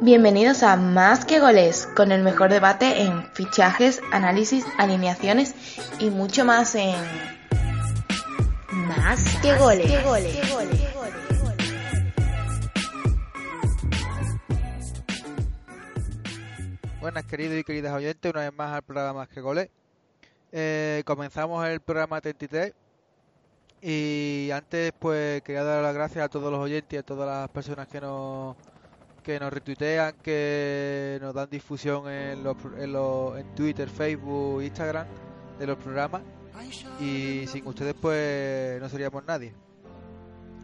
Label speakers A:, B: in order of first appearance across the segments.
A: Bienvenidos a Más que Goles, con el mejor debate en fichajes, análisis, alineaciones y mucho más en Más que Goles.
B: Buenas queridos y queridas oyentes, una vez más al programa Más que Goles. Eh, comenzamos el programa 33 y antes pues quería dar las gracias a todos los oyentes y a todas las personas que nos que nos retuitean, que nos dan difusión en, los, en, los, en Twitter, Facebook, Instagram de los programas. Y sin ustedes pues no seríamos nadie.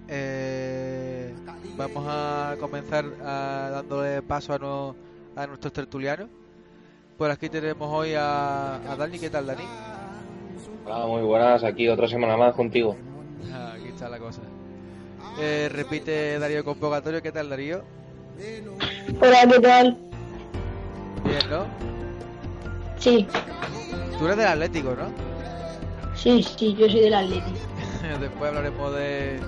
B: Eh, vamos a comenzar a, dándole paso a, a nuestros tertulianos. Por aquí tenemos hoy a, a Dani. ¿Qué tal, Dani?
C: Hola, muy buenas. Aquí otra semana más contigo.
B: Aquí está la cosa. Eh, repite Darío Convocatorio. ¿Qué tal, Darío?
D: Hola, ¿qué tal?
B: Bien, ¿no?
D: Sí,
B: Tú eres del Atlético, ¿no?
D: sí, sí, yo soy del Atlético.
B: Después hablaremos de,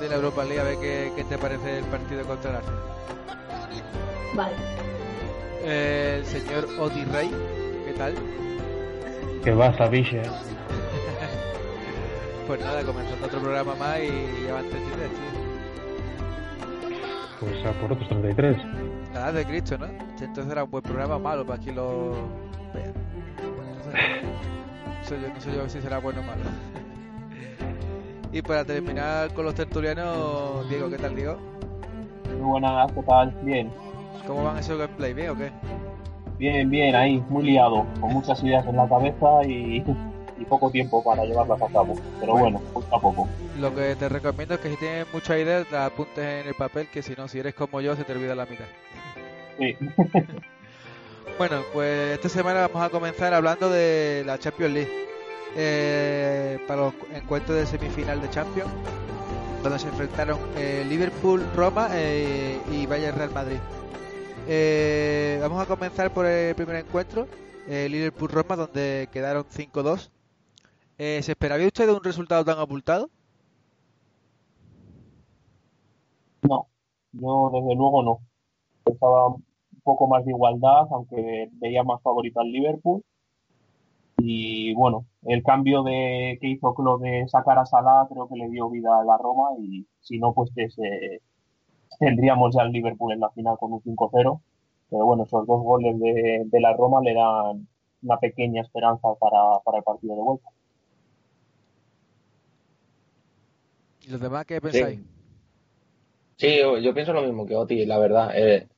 B: de la Europa League a ver qué, qué te parece el partido contra el Arsenal.
D: Vale.
B: Eh, el señor Rey, ¿qué tal?
E: Que vas a Biche.
B: Pues nada, comenzando otro programa más y ya van 33, tío.
E: Pues a por otros 33.
B: Nada de Cristo, ¿no? Entonces era un buen programa malo para quien lo vea. No sé yo, no sé yo si será bueno o malo. y para terminar con los tertulianos, Diego, ¿qué tal, Diego?
F: Muy buenas, ¿qué tal? Bien.
B: ¿Cómo van esos gameplay? ¿Bien o qué?
F: Bien, bien, ahí, muy liado, con muchas ideas en la cabeza y, y poco tiempo para llevarlas a cabo. Pero bueno, a poco.
B: Lo que te recomiendo es que si tienes muchas ideas, las apuntes en el papel, que si no, si eres como yo, se te olvida la mitad.
F: Sí.
B: Bueno, pues esta semana vamos a comenzar hablando de la Champions League. Eh, para los encuentros de semifinal de Champions, donde se enfrentaron eh, Liverpool, Roma eh, y Bayern Real Madrid. Vamos a comenzar por el primer encuentro, Liverpool-Roma, donde quedaron 5-2. Eh, ¿Se esperaba usted de un resultado tan abultado?
F: No, yo desde luego no. Estaba un poco más de igualdad, aunque veía más favorito al Liverpool. Y bueno, el cambio de que hizo Klopp de sacar a Salah creo que le dio vida a la Roma y si no, pues que tendríamos ya el Liverpool en la final con un 5-0. Pero bueno, esos dos goles de, la Roma le dan una pequeña esperanza para el partido de vuelta.
B: ¿Y los demás qué pensáis?
C: Sí, yo, yo pienso lo mismo que Oti, la verdad. Eh,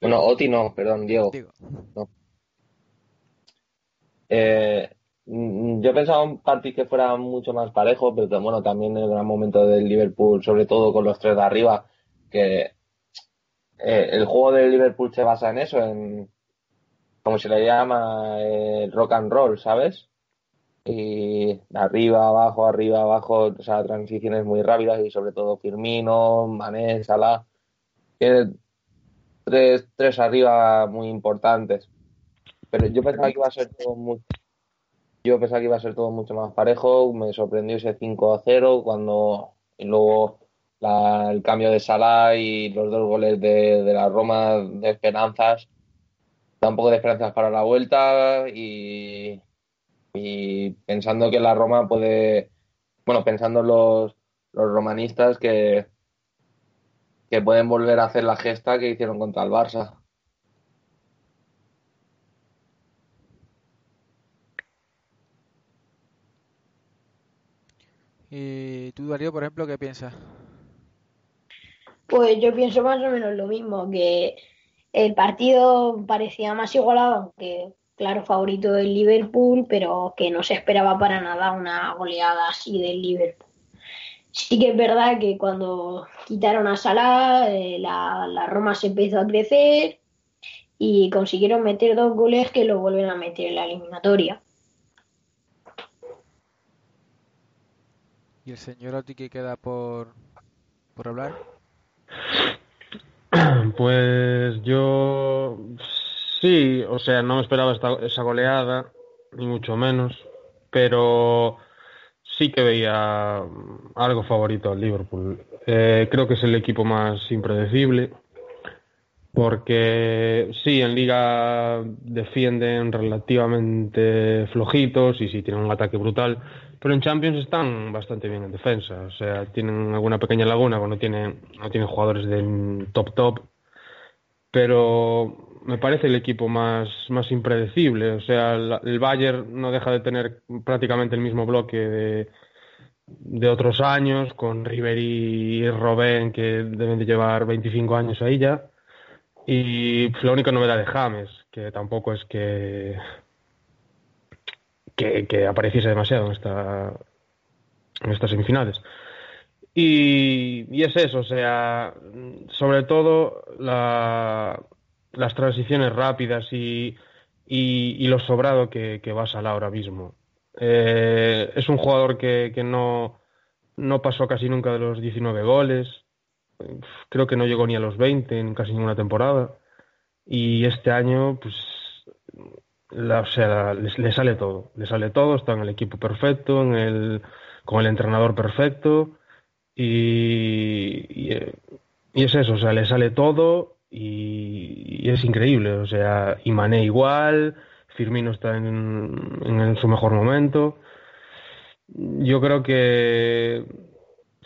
C: bueno, Oti no, perdón, Diego.
B: Digo,
C: No. Eh, mm, yo pensaba un partido que fuera mucho más parejo, pero bueno, también el gran momento del Liverpool, sobre todo con los tres de arriba, que eh, el juego del Liverpool se basa en eso, en como se le llama, el rock and roll, ¿sabes? Y de arriba, abajo, arriba, abajo, o sea, transiciones muy rápidas y sobre todo Firmino, Mané, Salah, tiene tres, tres arriba muy importantes. Pero yo pensaba que iba a ser todo muy, yo pensaba que iba a ser todo mucho más parejo, me sorprendió ese 5-0 cuando luego el cambio de Salah y los dos goles de, de la Roma de esperanzas, da un poco de esperanzas para la vuelta y, y pensando que la Roma puede, bueno, pensando los, los romanistas que, que pueden volver a hacer la gesta que hicieron contra el Barça.
B: ¿Y tú, Darío, por ejemplo, qué piensas?
D: Pues yo pienso más o menos lo mismo, que el partido parecía más igualado, aunque claro, favorito del Liverpool, pero que no se esperaba para nada una goleada así del Liverpool. sí que es verdad que cuando quitaron a Salah, eh, la, la Roma se empezó a crecer y consiguieron meter dos goles que lo vuelven a meter en la eliminatoria.
B: ¿Y el señor Oti que queda por, por hablar?
E: Pues yo sí, o sea, no me esperaba esta, esa goleada, ni mucho menos, pero sí que veía algo favorito al Liverpool. Eh, creo que es el equipo más impredecible, porque sí, en liga defienden relativamente flojitos y sí tienen un ataque brutal, pero en Champions están bastante bien en defensa, o sea, tienen alguna pequeña laguna cuando tienen, no tienen jugadores de top top, pero me parece el equipo más, más impredecible, o sea, el Bayern no deja de tener prácticamente el mismo bloque de, de otros años, con Ribery y Robben que deben de llevar 25 años ahí ya y la única novedad de James, que tampoco es que, que, apareciese demasiado en, esta, en estas semifinales. Y, y, es eso, o sea, sobre todo la, las transiciones rápidas y, y, lo sobrado que, que va Salah ahora mismo. Eh, es un jugador que, que no, no pasó casi nunca de los 19 goles, creo que no llegó ni a los 20 en casi ninguna temporada. Y este año, pues, o sea, le, sale todo. Le sale todo, está en el equipo perfecto, en el, con el entrenador perfecto. Y, y, es eso, o sea, le sale todo y, es increíble. O sea, y Mané igual, Firmino está en, en su mejor momento. Yo creo que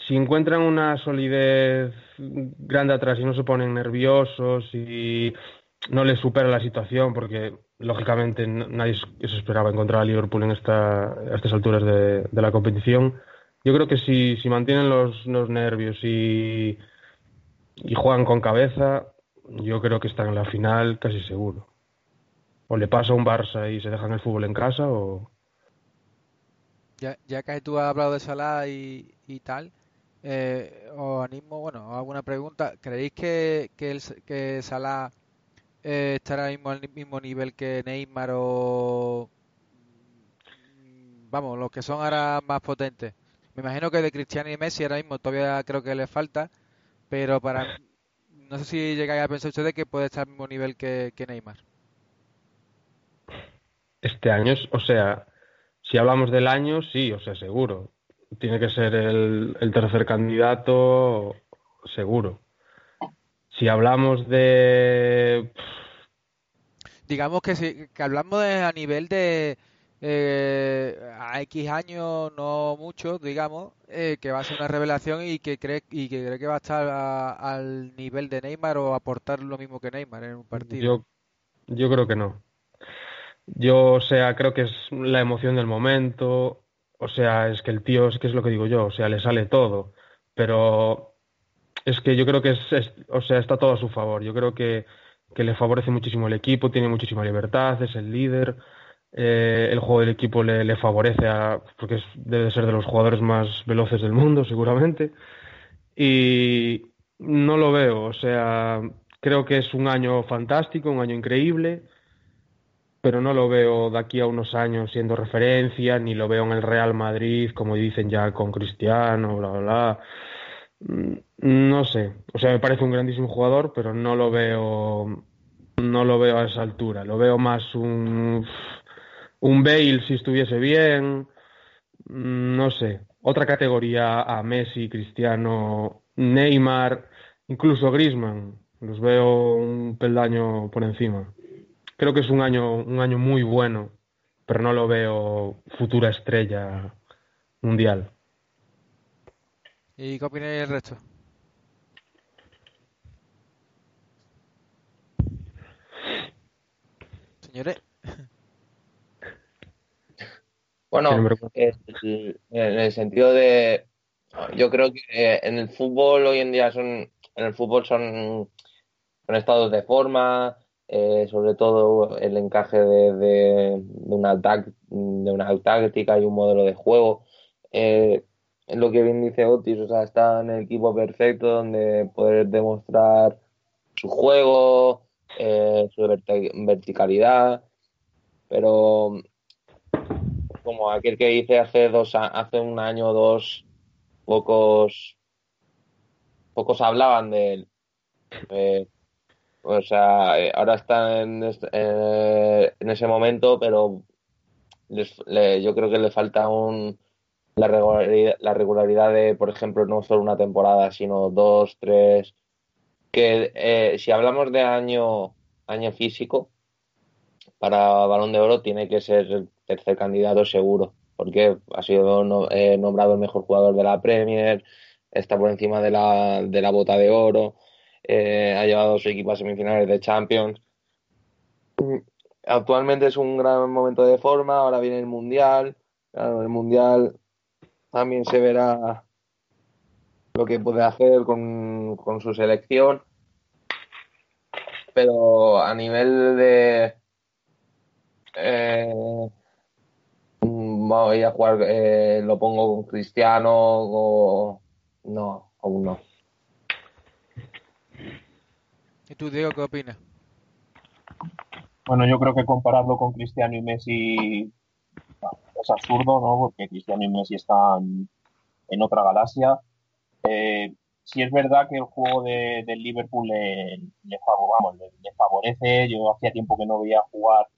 E: si encuentran una solidez grande atrás y no se ponen nerviosos y no les supera la situación, porque lógicamente nadie se esperaba encontrar a Liverpool en esta, a estas alturas de, la competición. Yo creo que si, si mantienen los, los nervios y, y juegan con cabeza, yo creo que están en la final casi seguro. O le pasa a un Barça y se dejan el fútbol en casa o...
B: Ya, ya que tú has hablado de Salah y, y tal, eh, os animo, bueno, alguna pregunta. ¿Creéis que, que, el, que Salah eh, estará mismo al mismo nivel que Neymar o vamos, los que son ahora más potentes? Me imagino que de Cristiano y Messi ahora mismo todavía creo que le falta, pero para no sé si llegáis a pensar ustedes que puede estar al mismo nivel que, que Neymar.
E: Este año, o sea, si hablamos del año, sí, o sea, seguro tiene que ser el, tercer candidato seguro. Si hablamos de...
B: Digamos que si que hablamos de, a nivel de eh, a X años, no mucho, digamos, eh, que va a ser una revelación y que cree y que cree que va a estar al nivel de Neymar o aportar lo mismo que Neymar en un partido.
E: Yo, yo creo que no. Yo, o sea, creo que es la emoción del momento, o sea, es que el tío, es que es lo que digo yo, o sea, le sale todo, pero es que yo creo que es, o sea, está todo a su favor. Yo creo que, que le favorece muchísimo el equipo, tiene muchísima libertad, es el líder, eh, el juego del equipo le, le favorece a, porque es, debe ser de los jugadores más veloces del mundo, seguramente, y no lo veo, o sea, creo que es un año fantástico, un año increíble pero no lo veo de aquí a unos años siendo referencia, ni lo veo en el Real Madrid, como dicen ya con Cristiano, bla, bla, bla. Mm, no sé, o sea, me parece un grandísimo jugador, pero no lo veo, no lo veo a esa altura. Lo veo más un, un Bale si estuviese bien, mm, no sé, otra categoría a Messi, Cristiano, Neymar, incluso Griezmann. Los veo un peldaño por encima creo que es un año, un año muy bueno, pero no lo veo futura estrella mundial.
B: ¿Y qué opináis el resto? Señores.
C: Bueno, en el sentido de, yo creo que en el fútbol hoy en día son, en el fútbol son, son estados de forma, eh, sobre todo el encaje de, de, una, de una táctica y un modelo de juego. Eh, lo que bien dice Otis, o sea, está en el equipo perfecto donde poder demostrar su juego, eh, su verticalidad, pero como aquel que dice hace dos hace un año o dos pocos pocos hablaban de él. Eh, o sea eh, ahora está en, eh, en ese momento pero yo creo que le falta un la regularidad, la regularidad de por ejemplo no solo una temporada sino dos tres que si hablamos de año año físico para balón de oro tiene que ser el tercer candidato seguro, porque ha sido eh, nombrado el mejor jugador de la Premier, está por encima de la, de la bota de oro, eh, ha llevado su equipo a semifinales de Champions. Actualmente es un gran momento de forma, ahora viene el Mundial, el Mundial también se verá lo que puede hacer con, con su selección, pero a nivel de eh, voy a jugar, eh, lo pongo con Cristiano o no, aún no.
B: ¿Y tú, Diego, qué opinas?
F: Bueno, yo creo que compararlo con Cristiano y Messi es absurdo, ¿no? Porque Cristiano y Messi están en otra galaxia. Eh, si es verdad que el juego de, del Liverpool le, le, le, favorece. Yo hacía tiempo que no veía jugar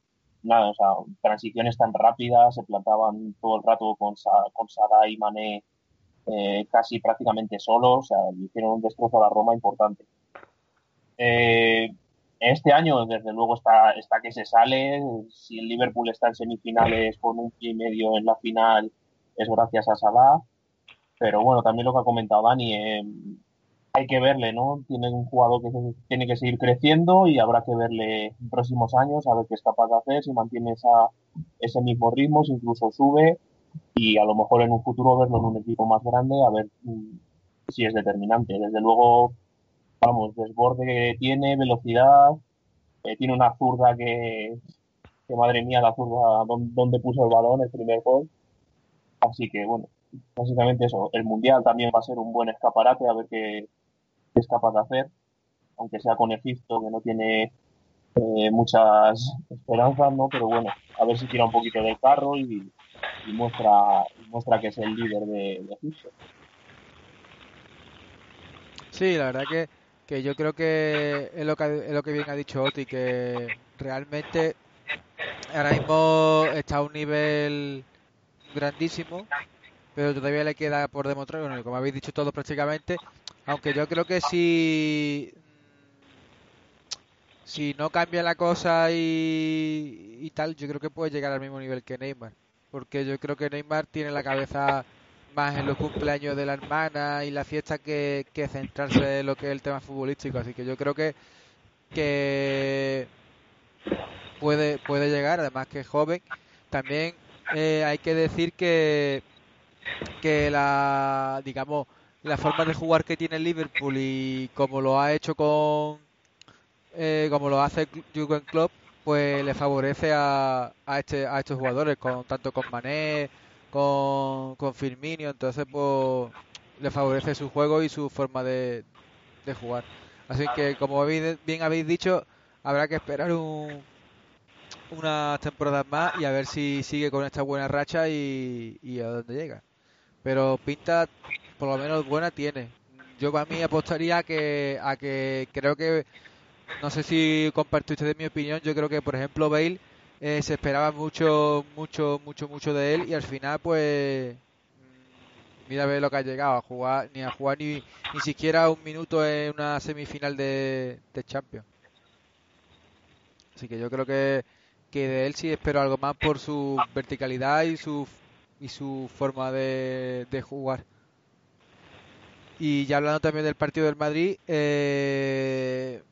F: nada, o sea, transiciones tan rápidas, se plantaban todo el rato con, con Sara y Mané eh, casi prácticamente solos, o sea, hicieron un destrozo a la Roma importante. Eh, este año, desde luego, está, está que se sale. Si el Liverpool está en semifinales con un pie y medio en la final, es gracias a Salah. Pero bueno, también lo que ha comentado Dani, eh, hay que verle, ¿no? Tiene un jugador que tiene que seguir creciendo y habrá que verle en próximos años a ver qué es capaz de hacer, si mantiene esa, ese mismo ritmo, si incluso sube y a lo mejor en un futuro verlo en un equipo más grande a ver mm, si es determinante. Desde luego, vamos, desborde que tiene, velocidad, eh, tiene una zurda que, que, madre mía, la zurda donde puso el balón, el primer gol. Así que bueno, básicamente eso. El Mundial también va a ser un buen escaparate a ver qué, es capaz de hacer, aunque sea con Egipto, que no tiene eh, muchas esperanzas, ¿no? Pero bueno, a ver si tira un poquito del carro y, muestra, muestra que es el líder de, Egipto.
B: Sí, la verdad que, que yo creo que es lo que, es lo que bien ha dicho Oti, que realmente ahora mismo está a un nivel grandísimo, pero todavía le queda por demostrar, bueno, como habéis dicho todos prácticamente, aunque yo creo que si si no cambia la cosa y, y tal, yo creo que puede llegar al mismo nivel que Neymar. Porque yo creo que Neymar tiene la cabeza más en los cumpleaños de la hermana y la fiesta que, que centrarse en lo que es el tema futbolístico. Así que yo creo que, que puede, puede llegar, además que es joven. También eh, hay que decir que, que la, digamos, la forma de jugar que tiene Liverpool y como lo ha hecho con eh, como lo hace Jurgen Klopp pues le favorece a, a, este, a estos jugadores con tanto con Mané con, con Firmino. Entonces pues le favorece su juego y su forma de, de jugar. Así que como bien habéis dicho habrá que esperar un, unas temporadas más y a ver si sigue con esta buena racha y, y a dónde llega. Pero pinta por lo menos buena tiene. Yo para mí apostaría a que, a que creo que, no sé si comparte usted mi opinión, yo creo que por ejemplo Bale eh, se esperaba mucho, mucho, mucho, mucho de él y al final pues mira a ver lo que ha llegado a jugar, ni a jugar ni, ni siquiera un minuto en una semifinal de, de Champions. Así que yo creo que, que de él sí espero algo más por su verticalidad y su y su forma de, de jugar. Y ya hablando también del partido del Madrid, eh,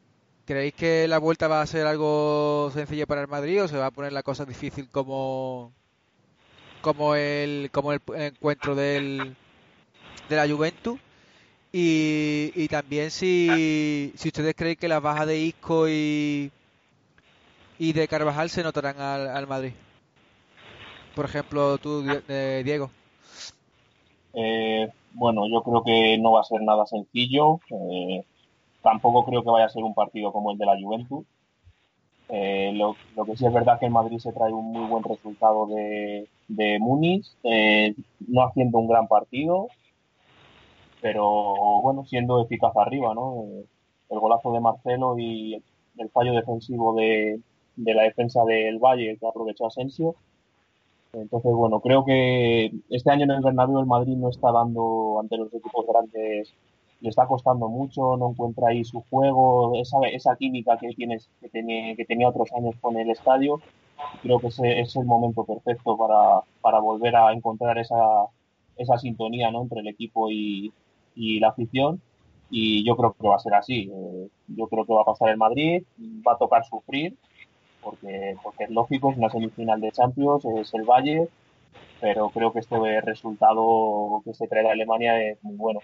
B: ¿creéis que la vuelta va a ser algo sencillo para el Madrid o se va a poner la cosa difícil como como el como el encuentro del de la Juventus? Y, y también si, si ustedes creen que las bajas de Isco y, y de Carvajal se notarán al, al Madrid. Por ejemplo, tú, Diego.
F: Eh, bueno, yo creo que no va a ser nada sencillo. Eh, tampoco creo que vaya a ser un partido como el de la Juventus. Eh, lo, que sí es verdad que el Madrid se trae un muy buen resultado de, de no haciendo un gran partido, pero bueno, siendo eficaz arriba, ¿no? el golazo de Marcelo y el fallo defensivo de, de la defensa del Valle que aprovechó Asensio. Entonces, bueno, creo que este año en el Bernabéu el Madrid no está dando ante los equipos grandes, le está costando mucho, no encuentra ahí su juego, esa, esa química que, tienes, que, tenía, que tenía otros años con el estadio. Creo que ese es el momento perfecto para, para volver a encontrar esa, esa sintonía ¿no? entre el equipo y, y la afición y yo creo que va a ser así. Eh, yo creo que va a pasar el Madrid, va a tocar sufrir, porque, porque es lógico, es una semifinal de Champions, es el Valle, pero creo que este resultado que se trae a Alemania es muy bueno.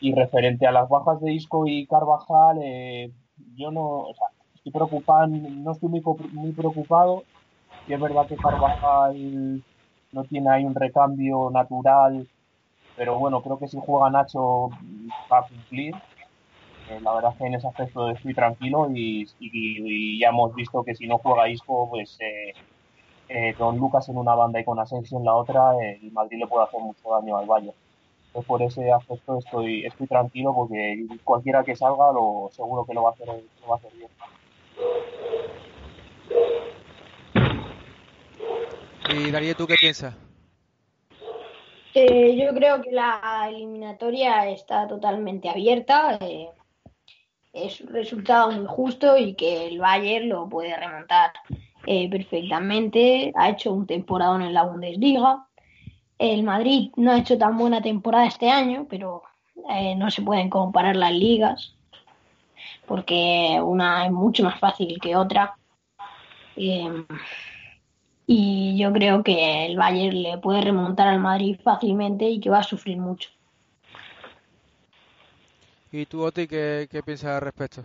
F: Y referente a las bajas de Isco y Carvajal, eh, yo no, o sea, estoy preocupado, no estoy muy, muy preocupado. Y es verdad que Carvajal no tiene ahí un recambio natural pero bueno, creo que si juega Nacho va a cumplir. Eh, la verdad es que en ese aspecto estoy tranquilo y, ya hemos visto que si no juega Isco, pues eh, eh, con Lucas en una banda y con Asensio en la otra, el Madrid le puede hacer mucho daño al Valle. Entonces por ese aspecto estoy, estoy tranquilo porque cualquiera que salga lo seguro que lo va a hacer, lo va a hacer bien.
B: Y Darío, ¿tú qué piensas?
D: Eh, yo creo que la eliminatoria está totalmente abierta. Eh, es un resultado muy justo y que el Bayern lo puede remontar eh, perfectamente. Ha hecho un temporada en la Bundesliga. El Madrid no ha hecho tan buena temporada este año, pero no se pueden comparar las ligas porque una es mucho más fácil que otra y yo creo que el Bayern le puede remontar al Madrid fácilmente y que va a sufrir mucho.
B: ¿Y tú, Oti, qué, piensas al respecto?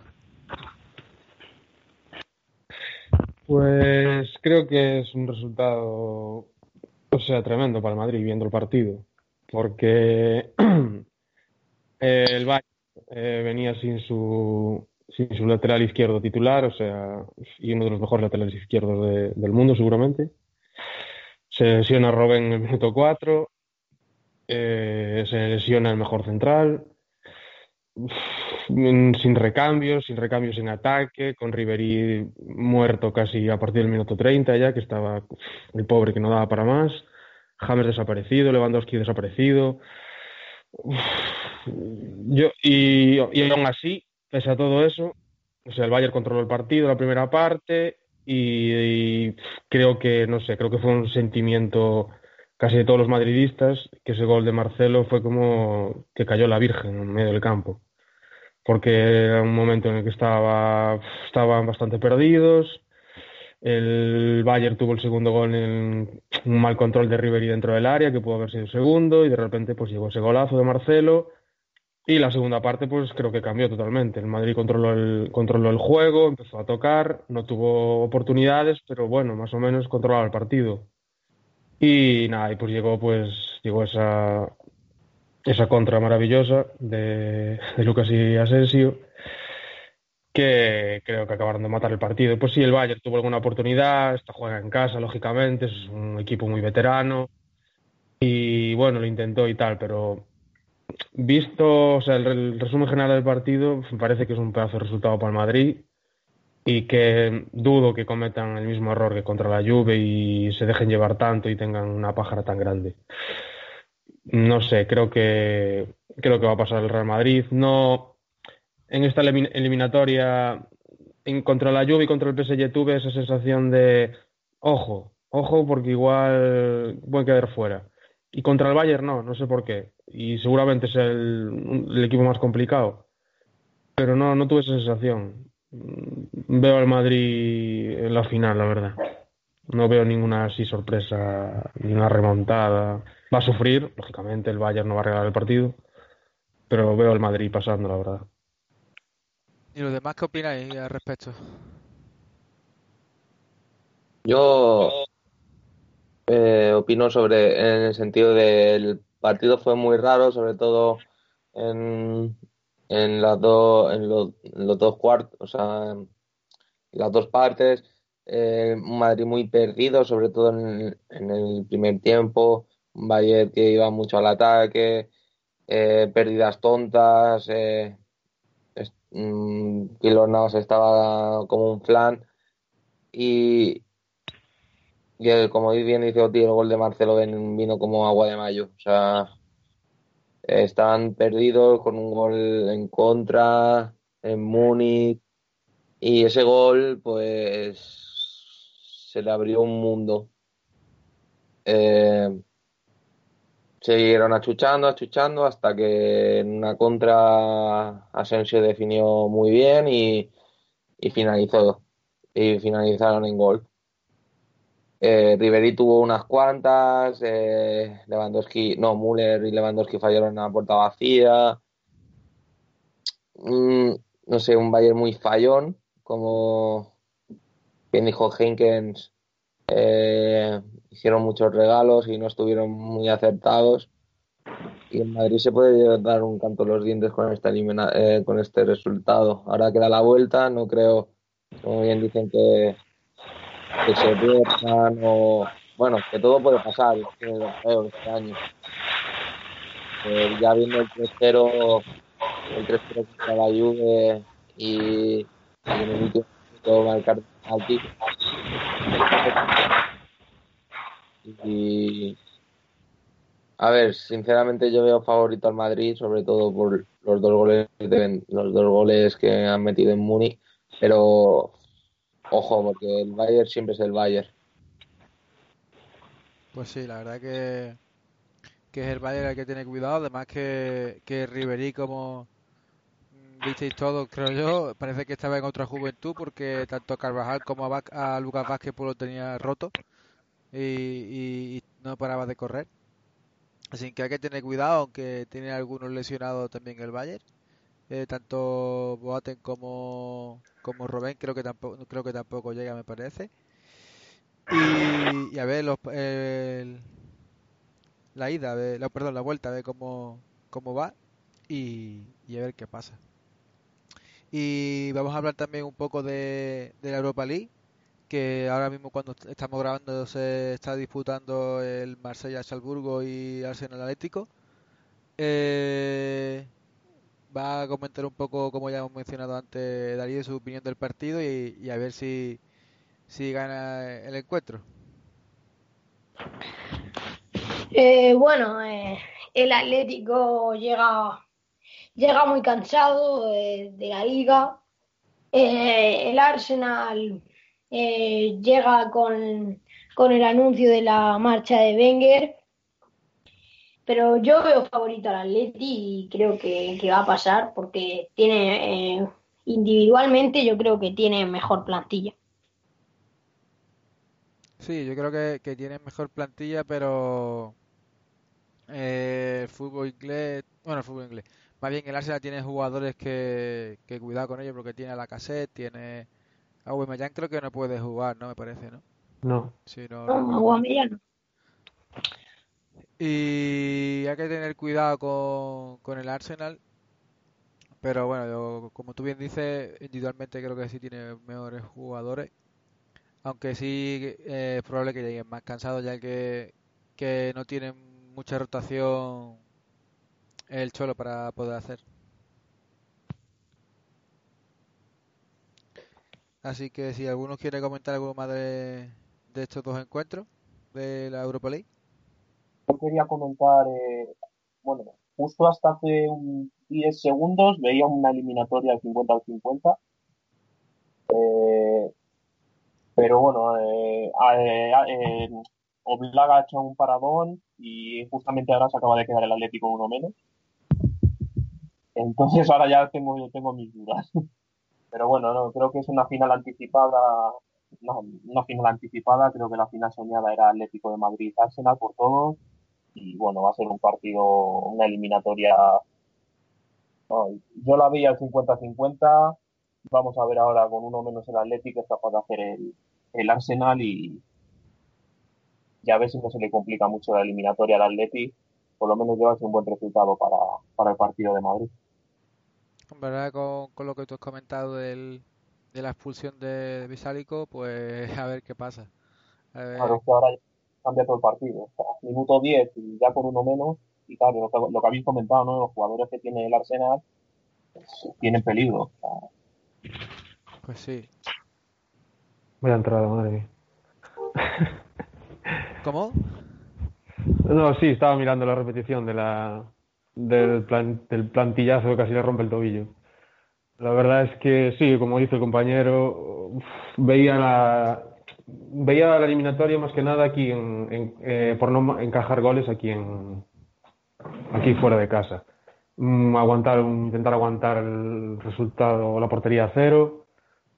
E: Pues creo que es un resultado, o sea, tremendo para Madrid viendo el partido, porque el Bayern eh, venía sin su sin su lateral izquierdo titular, o sea, y uno de los mejores laterales izquierdos del mundo seguramente. Se lesiona Robben en el minuto 4, eh, se lesiona el mejor central, sin recambios, sin recambios en ataque, con Ribery muerto casi a partir del minuto 30 ya, que estaba el pobre que no daba para más, James desaparecido, Lewandowski desaparecido. Yo, y, y aún así, pese a todo eso, o sea, el Bayern controló el partido, la primera parte, y, creo que, no sé, creo que fue un sentimiento casi de todos los madridistas, que ese gol de Marcelo fue como que cayó la Virgen en medio del campo. Porque era un momento en el que estaba, estaban bastante perdidos. El Bayern tuvo el segundo gol en un mal control de Ribery dentro del área, que pudo haber sido segundo, y de repente pues llegó ese golazo de Marcelo y la segunda parte, pues creo que cambió totalmente. El Madrid controló el, controló el juego, empezó a tocar, no tuvo oportunidades, pero bueno, más o menos controlaba el partido. Y nada, y pues llegó, pues, llegó esa, esa contra maravillosa de, Lucas y Asensio, que creo que acabaron de matar el partido. Pues sí, el Bayern tuvo alguna oportunidad, está juega en casa, lógicamente, es un equipo muy veterano. Y bueno, lo intentó y tal, pero visto o sea, el, resumen general del partido, me parece que es un pedazo de resultado para el Madrid y que dudo que cometan el mismo error que contra la Juve y se dejen llevar tanto y tengan una pájara tan grande. No sé, creo que creo que va a pasar el Real Madrid. No en esta eliminatoria en contra la Juve y contra el PSG tuve esa sensación de ojo, ojo porque igual puede quedar fuera. Y contra el Bayern no, no sé por qué. Y seguramente es el, equipo más complicado. Pero no, no tuve esa sensación. Veo al Madrid en la final, la verdad. No veo ninguna así sorpresa, ni una remontada. Va a sufrir, lógicamente, el Bayern no va a regalar el partido. Pero veo al Madrid pasando, la verdad.
B: ¿Y los demás qué opináis al respecto?
C: Yo eh, opino sobre, en el sentido del partido fue muy raro, sobre todo en, en las dos en los, los dos cuartos, o sea, en las dos partes. Eh, un Madrid muy perdido, sobre todo en, en el primer tiempo. Un que iba mucho al ataque, eh, pérdidas tontas. Eh, mm, estaba como un flan. Y, como bien dice Oti, el gol de Marcelo vino como agua de mayo. O sea, estaban perdidos con un gol en contra en Múnich. Y ese gol, pues, se le abrió un mundo. Eh, siguieron achuchando, achuchando, hasta que en una contra Asensio definió muy bien y, finalizó. Y finalizaron en gol. Eh, Ribery tuvo unas cuantas, eh, Lewandowski, no, Müller y Lewandowski fallaron en la puerta vacía. Mm, no sé, un Bayern muy fallón, como bien dijo Henkens, eh, hicieron muchos regalos y no estuvieron muy acertados. Y en Madrid se puede dar un canto los dientes con, esta elimina- eh, con este resultado. Ahora queda la vuelta, no creo, como bien dicen, que, que se pierdan o. Bueno, que todo puede pasar, este año. Eh, ya viendo el 3-0, el 3-0 contra la Juve y, en el último marcar penalti. Y a ver, sinceramente yo veo favorito al Madrid, sobre todo por los dos goles de- los dos goles que han metido en Múnich, pero ojo, porque el Bayern siempre es el Bayern.
B: Pues sí, la verdad que, que es el Bayern el que tiene cuidado. Además que, que Ribery, como visteis todos, creo yo, parece que estaba en otra juventud porque tanto Carvajal como a Lucas Vázquez pues lo tenía roto y, y- no paraba de correr. Así que hay que tener cuidado, aunque tiene algunos lesionados también el Bayern. Eh, tanto Boateng como, como Robben creo que tampoco creo que tampoco llega, me parece. Y, a ver los, el- la ida, ver- la, perdón, la vuelta, a ver cómo, cómo va y, y a ver qué pasa. Y vamos a hablar también un poco de, de la Europa League, que ahora mismo cuando est- estamos grabando se está disputando el Marsella-Salzburgo y Arsenal Atlético. Eh, va a comentar un poco, como ya hemos mencionado antes, Darío, su opinión del partido y, y a ver si, si gana el encuentro.
D: Eh, bueno, eh, el Atlético llega, llega muy cansado eh, de la liga. Eh, el Arsenal eh, llega con, con el anuncio de la marcha de Wenger. Pero yo veo favorito al Atleti y creo que, que va a pasar porque tiene eh, individualmente yo creo que tiene mejor plantilla.
B: Sí, yo creo que, que mejor plantilla, pero eh, el fútbol inglés, bueno, el fútbol inglés, más bien el Arsenal tiene jugadores que, que cuidado con ellos porque tiene a Lacazette, tiene a Aubameyang creo que no puede jugar, ¿no? Me parece, ¿no?
E: No.
B: Sí, no,
D: No,
B: no.
D: Aubameyang.
B: Y hay que tener cuidado con, con el Arsenal, pero bueno, yo, como tú bien dices, individualmente creo que sí tiene mejores jugadores. Aunque sí eh, es probable que lleguen más cansados ya que, que no tienen mucha rotación el Cholo para poder hacer. Así que si alguno quiere comentar algo más de, estos dos encuentros de la Europa League.
F: Yo quería comentar, eh, bueno, justo hasta hace un 10 segundos veía una eliminatoria al 50 al 50. eh, pero bueno, eh, eh, Oblak ha hecho un paradón y justamente ahora se acaba de quedar el Atlético uno menos. Entonces ahora ya tengo, yo tengo mis dudas. Pero bueno, no, creo que es una final anticipada, no, una final anticipada, creo que la final soñada era Atlético de Madrid-Arsenal por todos y bueno, va a ser un partido, una eliminatoria. yo la vi al 50-50, vamos a ver ahora con uno menos el Atlético es capaz hacer el, el Arsenal y ya a si no se le complica mucho la eliminatoria al Atleti, por lo menos llevarse un buen resultado para, para el partido de Madrid.
B: En verdad, con, con lo que tú has comentado del, de la expulsión de Bisálico, pues a ver qué pasa. A ver.
F: Claro, es que ahora cambia todo el partido. O sea, minuto 10 y ya con uno menos, y claro, lo que, lo que habéis comentado, ¿no? Los jugadores que tiene el Arsenal pues, tienen peligro. O sea,
B: Pues sí.
E: Vaya entrada, madre mía.
B: ¿Cómo?
E: No, sí, estaba mirando la repetición de la, del, plan, del plantillazo que casi le rompe el tobillo. La verdad es que sí, como dice el compañero, veía la, veía la eliminatoria más que nada aquí en, eh, por no encajar goles aquí en aquí fuera de casa. Mm, aguantar, intentar aguantar el resultado, la portería a cero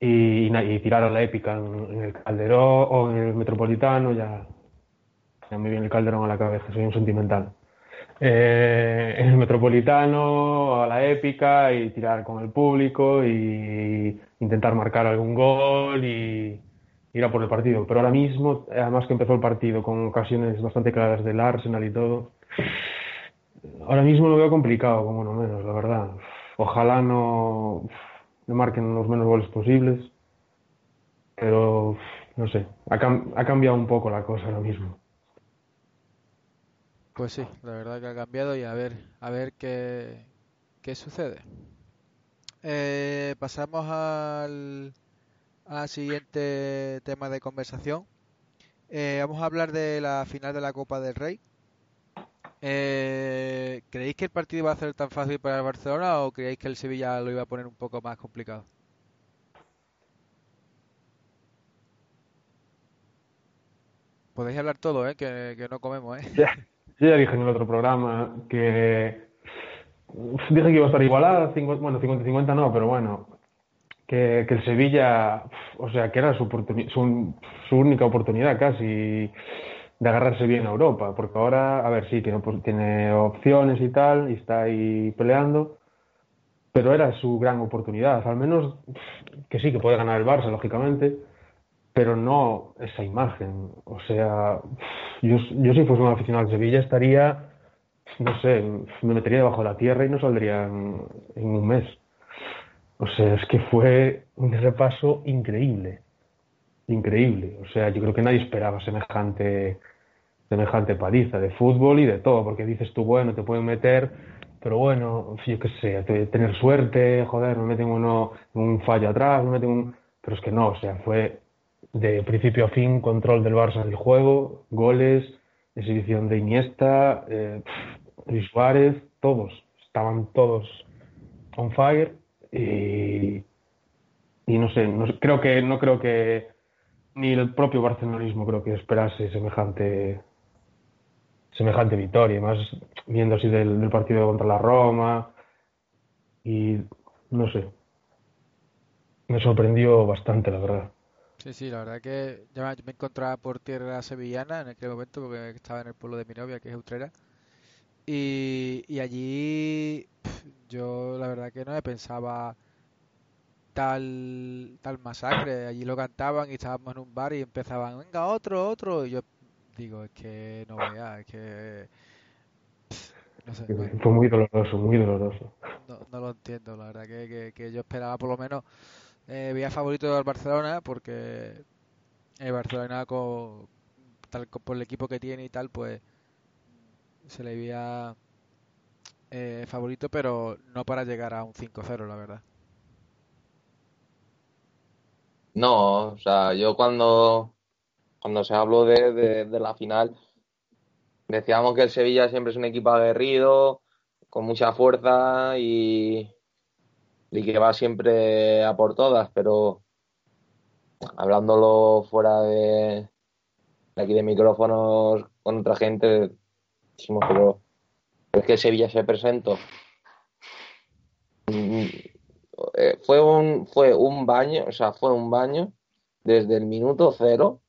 E: y, y na- y tirar a la épica en, en el Calderón o en el Metropolitano, ya, ya me viene el Calderón a la cabeza, soy un sentimental. Eh, en el Metropolitano, a la épica y tirar con el público y intentar marcar algún gol y ir a por el partido. Pero ahora mismo, además que empezó el partido con ocasiones bastante claras del Arsenal y todo, ahora mismo lo veo complicado, como no menos, la verdad. Ojalá no le marquen los menos goles posibles, pero no sé, ha, cam- ha cambiado un poco la cosa ahora mismo.
B: Pues sí, la verdad que ha cambiado y a ver, a ver qué, qué sucede. Eh, pasamos al, al siguiente tema de conversación. Eh, vamos a hablar de la final de la Copa del Rey. Eh, ¿creéis que el partido va a ser tan fácil para el Barcelona o creéis que el Sevilla lo iba a poner un poco más complicado? Podéis hablar todo, ¿eh? Que, que no comemos, ¿eh?
E: yo ya dije en el otro programa que dije que iba a estar igualada, 50 bueno, 50-50 no, pero bueno, que, que el Sevilla, o sea, que era su, única oportunidad casi de agarrarse bien a Europa, porque ahora, a ver, sí, tiene, tiene opciones y tal, y está ahí peleando, pero era su gran oportunidad, al menos que sí, que puede ganar el Barça, lógicamente, pero no esa imagen. O sea, yo, yo si fuese un aficionado al Sevilla estaría, no sé, me metería debajo de la tierra y no saldría en, un mes. O sea, es que fue un repaso increíble, increíble. O sea, yo creo que nadie esperaba semejante, semejante paliza de fútbol y de todo, porque dices tú, bueno, te pueden meter, pero bueno, yo qué sé, te- tener suerte, joder, me meten uno, un fallo atrás, me meten un... Pero es que no, o sea, fue de principio a fin control del Barça del juego, goles, exhibición de Iniesta, eh, Luis Suárez, todos, estaban todos on fire y, no sé, no creo que no creo que ni el propio barcelonismo creo que esperase semejante semejante victoria, más viendo así del partido contra la Roma y no sé, me sorprendió bastante la verdad.
B: Sí, sí, la verdad que ya me, encontraba por tierra sevillana en aquel momento porque estaba en el pueblo de mi novia, que es Utrera. Y, y allí pf, yo la verdad que no me pensaba tal, tal masacre. Allí lo cantaban y estábamos en un bar y empezaban, venga, otro, otro. Y yo digo, es que no veas, es que... pf, No sé,
E: Fue muy doloroso, muy doloroso.
B: no, no lo entiendo, la verdad que, que, que yo esperaba por lo menos... Eh, veía favorito del Barcelona porque el Barcelona con, tal, por el equipo que tiene y tal, pues se le veía eh, favorito, pero no para llegar a un 5-0, la verdad.
C: No, o sea, yo cuando, cuando se habló de, de la final, decíamos que el Sevilla siempre es un equipo aguerrido, con mucha fuerza y, y que va siempre a por todas, pero hablándolo fuera de, de aquí de micrófonos con otra gente, decimos, pero es que Sevilla se presentó. Mm, eh, fue un, fue un baño, o sea, fue un baño desde el minuto cero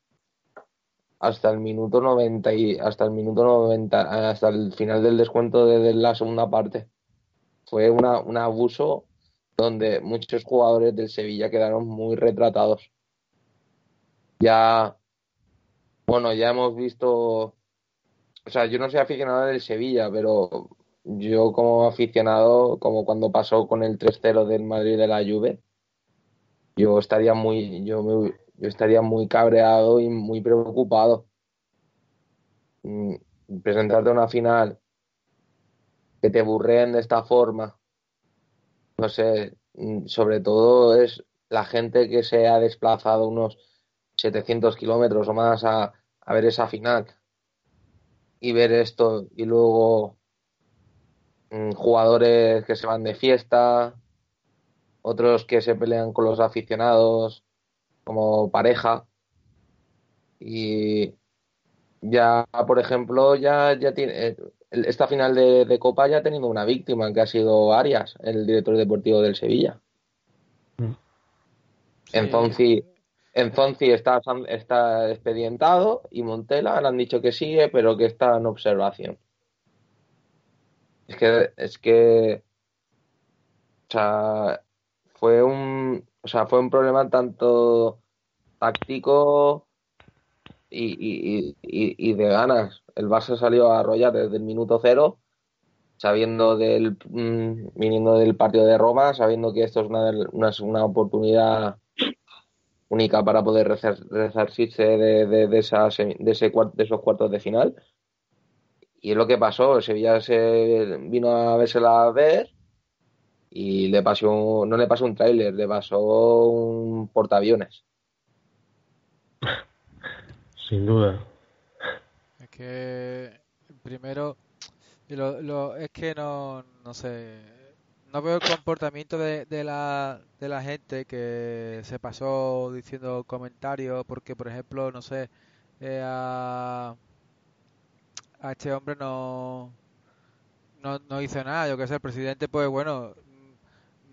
C: hasta el minuto 90 y hasta el minuto 90, hasta el final del descuento de, de la segunda parte. Fue una, un abuso donde muchos jugadores del Sevilla quedaron muy retratados. Ya, bueno, ya hemos visto o sea, yo no soy aficionado del Sevilla, pero yo como aficionado, como cuando pasó con el 3-0 del Madrid de la Juve, yo estaría muy, yo, me, yo estaría muy cabreado y muy preocupado. Mm, presentarte a una final que te burreen de esta forma, no sé, mm, sobre todo es la gente que se ha desplazado unos 700 kilómetros o más a, ver esa final y ver esto y luego mm, jugadores que se van de fiesta, otros que se pelean con los aficionados como pareja y ya por ejemplo ya ya tiene eh, esta final de, Copa ya ha tenido una víctima que ha sido Arias, el director deportivo del Sevilla. Mm. Entonces, entonces está, está expedientado y Montela le han dicho que sigue, pero que está en observación. Es que, es que, o sea, fue un, o sea, fue un problema tanto táctico y, y, de ganas. El Barça salió a arrollar desde el minuto cero, sabiendo del, mm, viniendo del partido de Roma, sabiendo que esto es una, una, una oportunidad única para poder resarcirse de, de, de, de, ese, de esos cuartos de final. Y es lo que pasó, Sevilla se vino a vérsela a ver y le pasó, no le pasó un tráiler, le pasó un portaaviones.
E: Sin duda.
B: Es que primero, lo, es que no, no sé, no veo el comportamiento de, de, la, de la gente que se pasó diciendo comentarios porque, por ejemplo, no sé, eh, a, a, este hombre no, no, no hizo nada. Yo que sé, el presidente, pues bueno,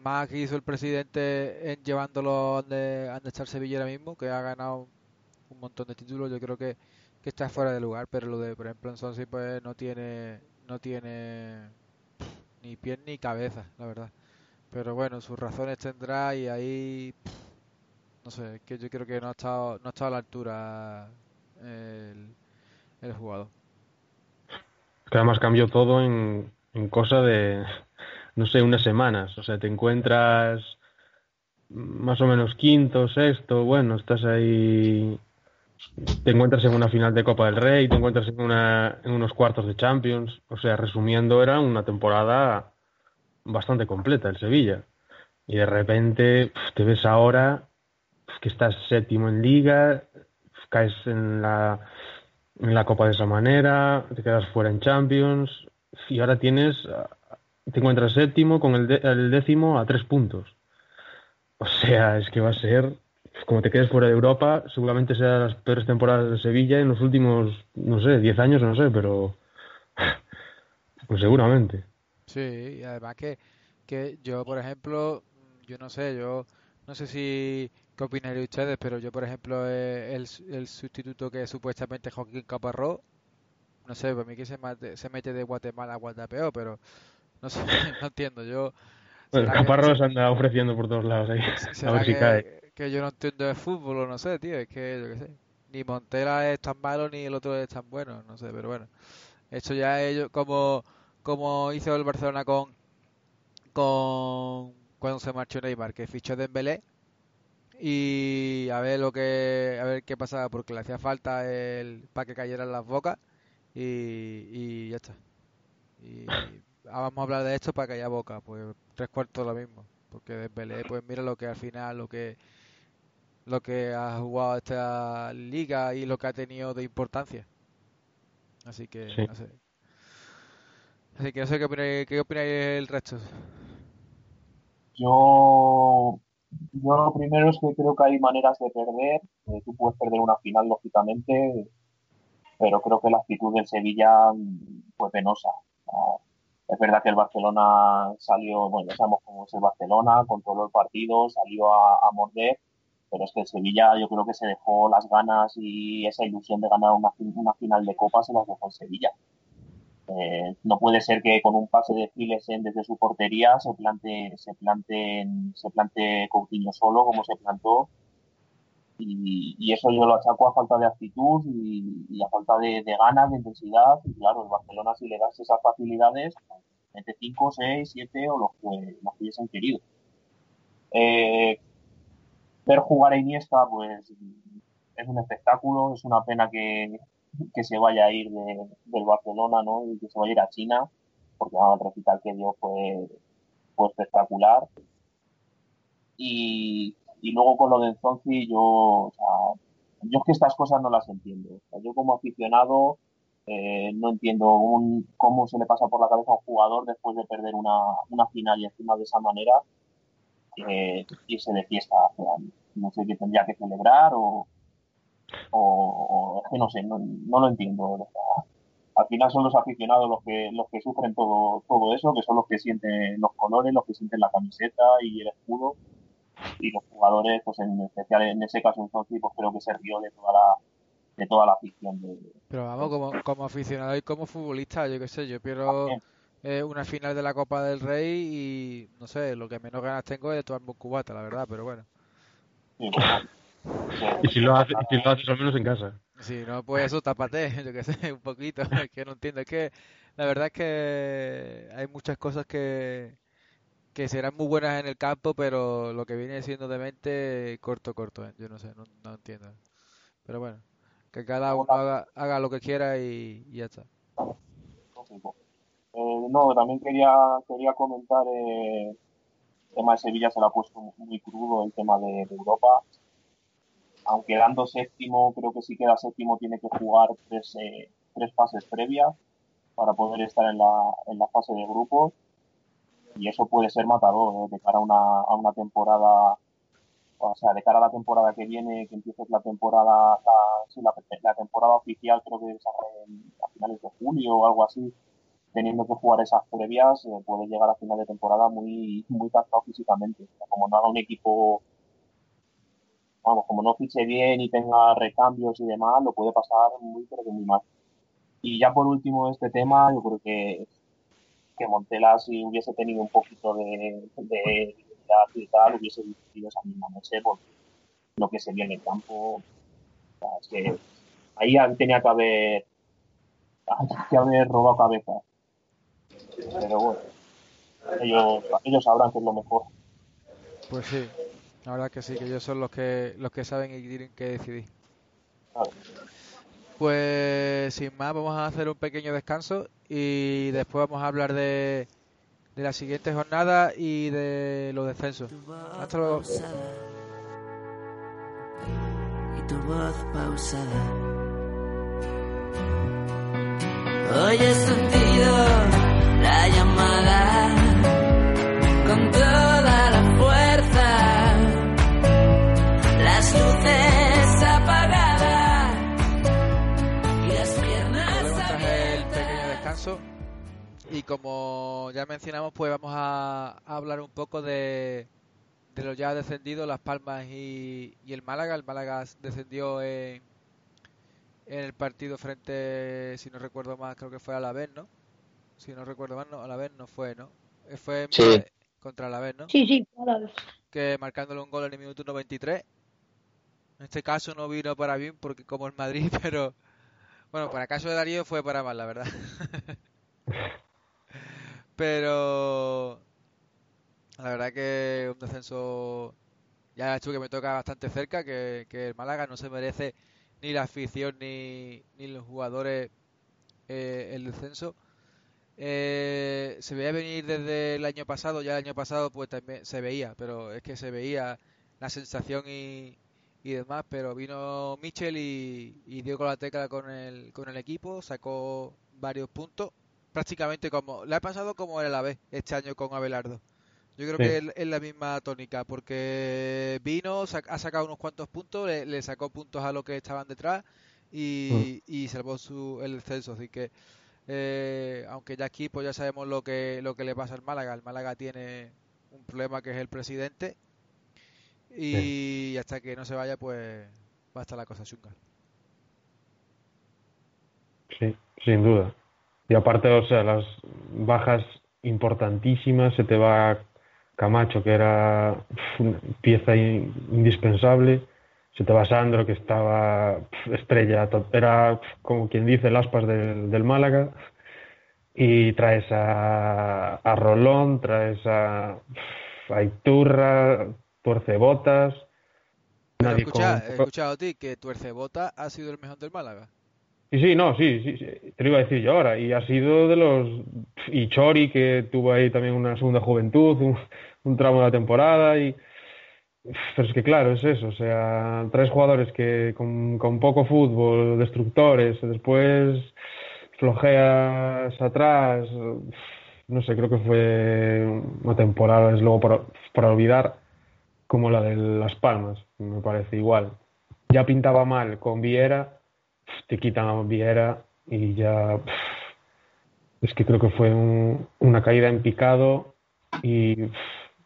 B: más que hizo el presidente en llevándolo donde han de estar Sevilla ahora mismo, que ha ganado un montón de títulos, yo creo que, que está fuera de lugar, pero lo de, por ejemplo, en Sonsi, pues no tiene, no tiene ni pies ni cabeza, la verdad. Pero bueno, sus razones tendrá y ahí, no sé, que yo creo que no ha estado, no ha estado a la altura el, el jugador.
E: Que además cambió todo en, en cosa de, no sé, unas semanas. O sea, te encuentras más o menos quinto, sexto, bueno, estás ahí te encuentras en una final de Copa del Rey, te encuentras en, una, en unos cuartos de Champions. O sea, resumiendo, era una temporada bastante completa el Sevilla. Y de repente te ves ahora que estás séptimo en liga, caes en la, en la Copa de esa manera, te quedas fuera en Champions y ahora tienes, te encuentras séptimo con el, el décimo a tres puntos. O sea, es que va a ser como te quedes fuera de Europa, seguramente sea las peores temporadas de Sevilla en los últimos, no sé, 10 años, no sé, pero pues seguramente.
B: Sí, y además que, que yo, por ejemplo, yo no sé, yo no sé si qué ustedes, pero yo, por ejemplo, eh, el, el sustituto que supuestamente Joaquín Caparró, no sé, para mí que se, se mete de Guatemala a Guatapeo, pero no sé, no entiendo, yo...
E: Bueno, Caparró se anda ofreciendo por todos lados ahí, a ver si cae
B: que yo no entiendo de fútbol o no sé, tío, es que yo qué sé. Ni Montela es tan malo ni el otro es tan bueno, no sé, pero bueno. Esto ya ellos como como hizo el Barcelona con con cuando se marchó Neymar, que fichó Dembélé y a ver lo que a ver qué pasaba porque le hacía falta el para que cayeran las bocas y, y ya está. Y vamos a hablar de esto para que haya boca, pues tres cuartos lo mismo, porque Dembélé pues mira lo que al final lo que lo que ha jugado esta liga y lo que ha tenido de importancia. Así que no sé. Así que no sé qué opináis, qué opináis el resto.
F: Yo, yo lo primero es que creo que hay maneras de perder. Eh, tú puedes perder una final, lógicamente, pero creo que la actitud del Sevilla fue penosa. es verdad que el Barcelona salió, bueno, ya sabemos cómo es el Barcelona, controló el partido, salió a morder, pero es que el Sevilla yo creo que se dejó las ganas y esa ilusión de ganar una, una final de Copa se las dejó el Sevilla. Eh, no puede ser que con un pase de Filesen desde su portería se plante, se plante, se plante Coutinho solo como se plantó Y, eso yo lo achaco a falta de actitud y, a falta de, ganas, de intensidad. Y claro, el Barcelona si le das esas facilidades, mete 5, 6, 7 o los que, los hubiesen querido. Eh, ver jugar a Iniesta, pues es un espectáculo, es una pena que, que se vaya a ir del Barcelona, ¿no? Y que se vaya a ir a China, porque el recital que dio fue, fue espectacular. Y, y luego con lo del Zonzi, yo, yo es que estas cosas no las entiendo. yo como aficionado eh, no entiendo cómo se le pasa por la cabeza a un jugador después de perder una, una final y encima de esa manera eh, irse de fiesta. no sé qué tendría que celebrar o, o, es que no sé, no, no lo entiendo. al final son los aficionados los que los que sufren todo todo eso, que son los que sienten los colores, los que sienten la camiseta y el escudo y los jugadores, pues en especial en ese caso un pues creo que se rió de toda la de toda la afición. De,
B: Pero vamos, como, como aficionado y como futbolista, yo qué sé, yo pierdo eh, una final de la Copa del Rey y no sé, lo que menos ganas tengo es de tomarme un cubata, la verdad, pero bueno.
E: y si lo, haces, si lo haces al menos en casa.
B: Si no, pues eso, tapate, yo qué sé, un poquito, es que no entiendo. Es que la verdad es que hay muchas cosas que, que serán muy buenas en el campo, pero lo que viene siendo de mente, corto, corto, ¿eh? yo no sé, no, no, entiendo. Pero bueno, que cada uno haga, haga lo que quiera y, ya está.
F: Eh, no, también quería, quería comentar eh, el tema de Sevilla, se lo ha puesto muy crudo el tema de, Europa. Aunque dando séptimo, creo que si queda séptimo tiene que jugar tres, eh, tres fases previas para poder estar en la, en la fase de grupos y eso puede ser matador ¿eh? de cara a una, a una temporada, o sea, de cara a la temporada que viene, que empieces la temporada, la, la, temporada oficial creo que es a, finales de julio o algo así, teniendo que jugar esas previas, eh, puede llegar a final de temporada muy, muy gastado físicamente. como no haga un equipo, vamos, como no fiche bien y tenga recambios y demás, lo puede pasar muy, pero muy mal. Y ya por último este tema, yo creo que que Montela si hubiese tenido un poquito de, de y tal, hubiese decidido esa misma noche por lo que se vio en el campo. es que ahí tenía que haber, que haber robado cabeza. Pero bueno, ellos, ellos sabrán que es lo mejor.
B: Pues sí, la verdad que sí, que ellos son los que los que saben y tienen que decidir. Pues sin más, vamos a hacer un pequeño descanso y después vamos a hablar de, de la siguiente jornada y de los descensos. Hasta luego. Y tu voz pausada. Hoy he sentido la llamada con toda la fuerza. Las luces apagadas y las piernas abiertas. descanso y como ya mencionamos, pues vamos a, hablar un poco de, de los ya descendidos, Las Palmas y, el Málaga. El Málaga descendió en, en el partido frente, si no recuerdo más, creo que fue a la vez, ¿no? Si no recuerdo mal, no, a la vez no fue, ¿no? Fue contra la vez, ¿no?
D: Sí, sí, a la vez.
B: Que marcándole un gol en el minuto 93. En este caso no vino para bien porque como el Madrid, pero bueno, para caso de Darío fue para mal, la verdad. Pero la verdad que un descenso ya hecho que me toca bastante cerca, que, el Málaga no se merece ni la afición ni, ni los jugadores eh, el descenso. Eh, se veía venir desde el año pasado, ya el año pasado pues también se veía, pero es que se veía la sensación y, y demás, pero vino Michel y, y dio con la tecla con el, con el equipo, sacó varios puntos prácticamente como le ha pasado como era la vez este año con Abelardo. Yo creo que es, la misma tónica, porque vino, ha sacado unos cuantos puntos, le, sacó puntos a los que estaban detrás y, mm. y salvó su, el descenso. Así que, eh, aunque ya aquí pues ya sabemos lo que, lo que le pasa al Málaga. El Málaga tiene un problema que es el presidente y hasta que no se vaya pues va a estar la cosa chunga.
E: Sí, sin duda. Y aparte, o sea, las bajas importantísimas, se te va Camacho, que era una pieza indispensable, Se te va Sandro, que estaba estrella, era como quien dice el aspas del, del Málaga. Y traes a, a Rolón, traes a, a Iturra, Tuercebotas.
B: Nadie escucha, he escuchado a ti que Tuercebota ha sido el mejor del Málaga.
E: Sí, sí, no, sí, sí, te lo iba a decir yo ahora. Y ha sido de los. Y Chori, que tuvo ahí también una segunda juventud, un, un tramo de la temporada. y Pero es que, claro, es eso. O sea, tres jugadores que con, con poco fútbol, destructores, después flojeas atrás. No sé, creo que fue una temporada, es luego para, olvidar, como la de Las Palmas, me parece igual. Ya pintaba mal con Viera, te quitan a Viera y ya. Es que creo que fue una caída en picado y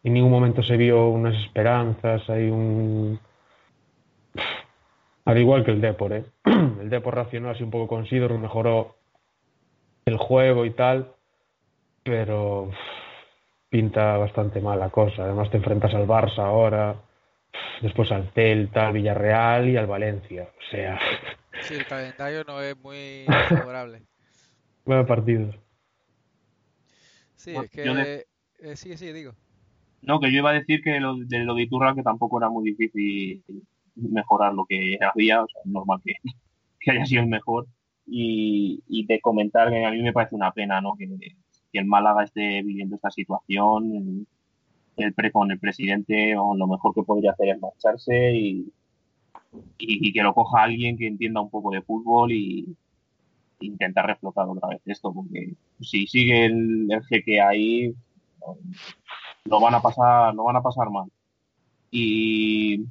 E: en ningún momento se vio unas esperanzas, hay un. Al igual que el Depor, ¿eh? El Depor racionó así un poco con Sidor, mejoró el juego y tal, pero pinta bastante mal la cosa. Además te enfrentas al Barça ahora, después al Celta, al Villarreal y al Valencia. O sea...
B: Sí, el calendario no es muy favorable.
E: Buenos partidos.
B: Sí, es que... Eh, sí, sí, digo.
F: No, que yo iba a decir que lo, de lo de Iturra que tampoco era muy difícil mejorar lo que había, o sea, es normal que, que haya sido el mejor y, de comentar que a mí me parece una pena ¿no? que, el Málaga esté viviendo esta situación. El, pre, con el presidente o lo mejor que podría hacer es marcharse y, y, que lo coja alguien que entienda un poco de fútbol y intentar reflotar otra vez esto, porque si sigue el, el jeque ahí, lo van a pasar, lo van a pasar mal. Y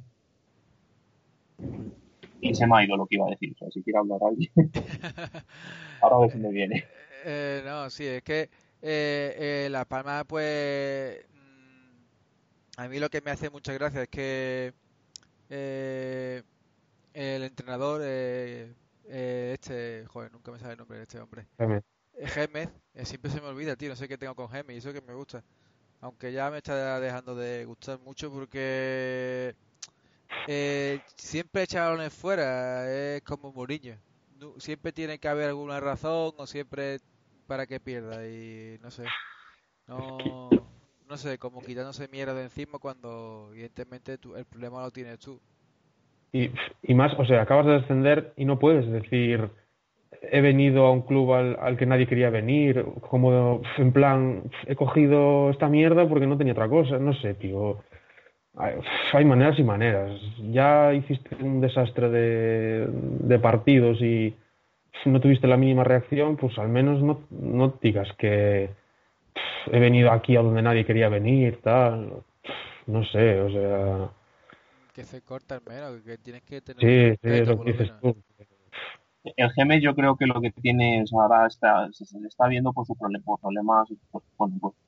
F: y se me ha ido lo que iba a decir. O sea, si quiere hablar alguien. Ahora a ver si me viene.
B: Eh, eh, no, sí, es que eh, La Palma, pues. Mm, a mí lo que me hace mucha gracia es que el entrenador, este. Joder, nunca me sale el nombre de este hombre. Gémez. siempre se me olvida, tío. No sé qué tengo con Gémez y eso que me gusta. Aunque ya me está dejando de gustar mucho porque eh, siempre echar balones fuera, es como Mourinho. Siempre tiene que haber alguna razón o siempre para que pierda y no sé. No, no sé, como quitándose mierda de encima cuando evidentemente el problema lo tienes tú.
E: Y, y más, o sea, acabas de descender y no puedes decir he venido a un club al, al, que nadie quería venir, como en plan, he cogido esta mierda porque no tenía otra cosa, no sé, tío hay maneras y maneras. Ya hiciste un desastre de, de partidos y no tuviste la mínima reacción, pues al menos no, no digas que he venido aquí a donde nadie quería venir, tal. No sé, o sea.
B: Que se corta el menos, que tienes que tener.
E: Sí, sí, lo que dices tú.
F: El GM yo creo que lo que tiene ahora está, se, está viendo por sus problemas,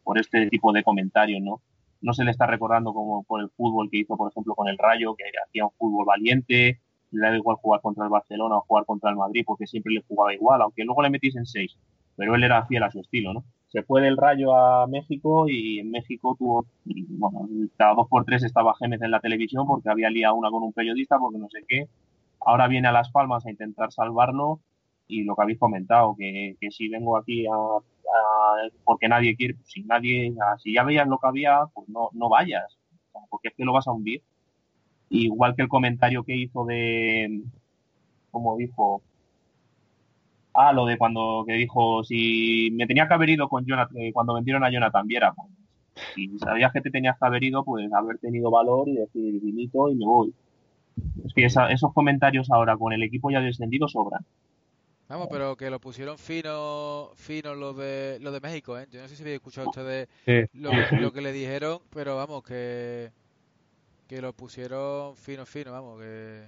F: por, este tipo de comentarios, ¿no? no se le está recordando como por el fútbol que hizo, por ejemplo, con el Rayo, que hacía un fútbol valiente, le da igual jugar contra el Barcelona o jugar contra el Madrid, porque siempre le jugaba igual, aunque luego le metiesen seis, pero él era fiel a su estilo, ¿no? Se fue del Rayo a México y en México tuvo, bueno, cada dos por tres estaba Gémez en la televisión porque había liado una con un periodista, porque no sé qué. Ahora viene a Las Palmas a intentar salvarlo y lo que habéis comentado, que, que si vengo aquí a porque nadie quiere, pues si nadie, si ya veías lo que había, pues no, no vayas, porque es que lo vas a hundir. Igual que el comentario que hizo de, como dijo, ah, lo de cuando que dijo, si me tenía que haber ido con Jonathan, eh, cuando vendieron a Jonathan Viera, pues, si sabías que te tenías que haber ido, pues haber tenido valor y decir, vinito y me voy. Es que esos comentarios ahora con el equipo ya descendido sobran.
B: Vamos, pero que lo pusieron fino, fino lo de, lo de México, ¿eh? Yo no sé si habéis escuchado ustedes lo, lo, que le dijeron, pero vamos, que, que lo pusieron fino, fino, vamos, que...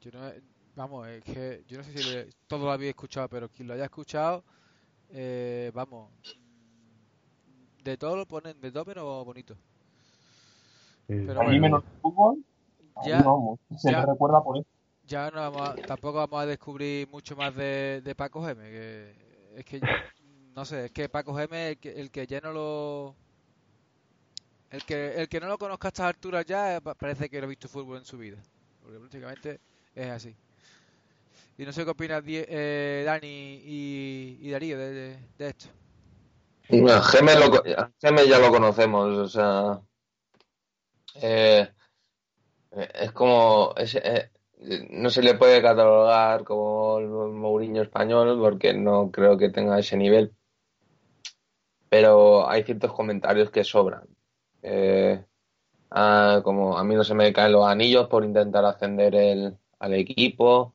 B: Yo no, vamos, es que yo no sé si todo lo había escuchado, pero quien lo haya escuchado, eh, vamos, de todo lo ponen, de todo pero bonito.
F: Pero a mí menos fútbol, ya, se me recuerda por eso
B: ya no vamos tampoco vamos a descubrir mucho más de, de Paco Geme. Que es que, no sé, es que Paco Geme, el que, el que ya no lo. El que, el que no lo conozca a estas alturas ya parece que no ha visto fútbol en su vida. porque prácticamente es así. Y no sé qué opinas eh, Dani y, Darío de, esto.
C: Gemes, ya lo conocemos, o sea, eh, es como, eh, no se le puede catalogar como el Mourinho español porque no creo que tenga ese nivel, pero hay ciertos comentarios que sobran. Ah, como a mí no se me caen los anillos por intentar ascender el, al equipo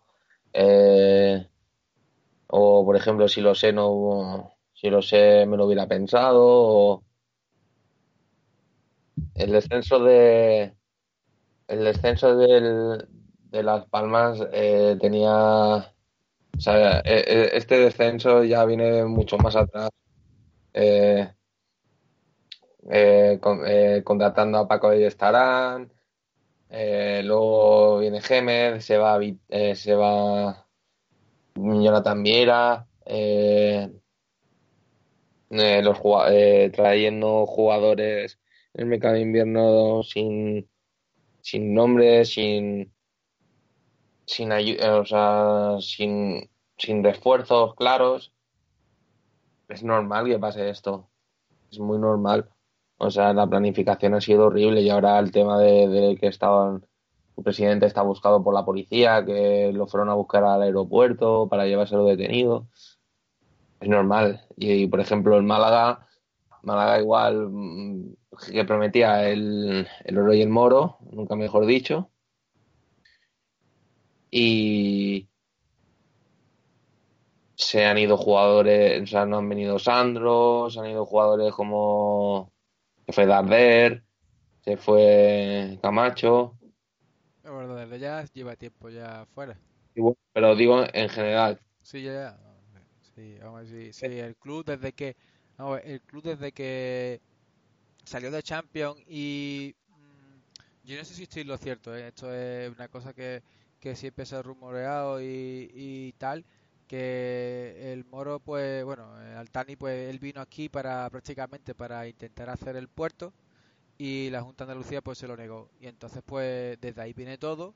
C: eh, o, por ejemplo, si lo sé, no, si lo sé, me lo hubiera pensado. el descenso de, el descenso del, de Las Palmas eh, tenía, e, e, este descenso ya viene mucho más atrás. Eh, contratando a Paco de Estarán, eh, luego viene Gemer, se va, eh, se va Jonathan Viera, eh, los, trayendo jugadores en el mercado de invierno sin, sin nombre, sin sin o sea, sin, refuerzos claros. Es normal que pase esto. Es muy normal. O sea, la planificación ha sido horrible y ahora el tema de, que estaban, el presidente está buscado por la policía, que lo fueron a buscar al aeropuerto para llevárselo detenido. Es normal. Y, por ejemplo, el Málaga, Málaga igual mm, que prometía el, el oro y el moro, nunca mejor dicho. Y se han ido jugadores, o sea, no han venido Sandro, se han ido jugadores como se fue Darder, se fue Camacho.
B: Bueno, desde ya lleva tiempo ya fuera.
C: pero digo en general.
B: Sí, ya, Sí, vamos a sí, el club desde que el club desde que salió de Champions y mm, yo no sé si estoy lo cierto, ¿eh? esto es una cosa que, que siempre se ha rumoreado y, y tal, que el Moro, pues bueno, Altani, pues él vino aquí para prácticamente para intentar hacer el puerto y la Junta de Andalucía pues se lo negó. Y entonces pues desde ahí viene todo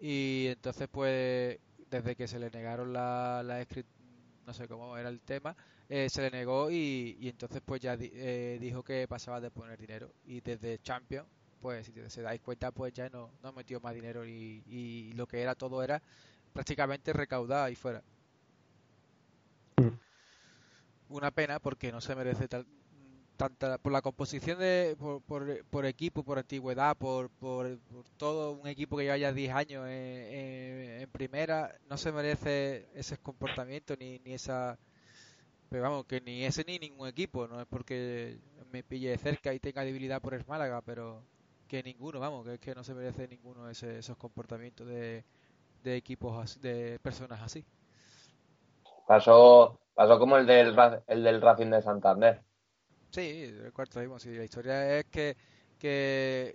B: y entonces pues desde que se le negaron la, la no sé cómo era el tema, eh, se le negó y, y entonces pues ya eh, dijo que pasaba de poner dinero. Y desde Champions pues si se dais cuenta pues ya no, no metió más dinero y, y lo que era todo era prácticamente recaudar ahí fuera. Una pena porque no se merece tanta por la composición de por, por, equipo, por antigüedad, por, por, todo un equipo que lleva ya 10 años en, primera, no se merece ese comportamiento ni, ni esa pero vamos, que ni ese ni ningún equipo, no es porque me pille cerca y tenga debilidad por el Málaga, pero que ninguno, vamos, que es que no se merece ninguno ese, esos comportamientos de, de equipos, de personas así.
C: Pasó Pasó como el del, el del Racing de Santander.
B: Sí, el cuarto sí. La historia es que, que,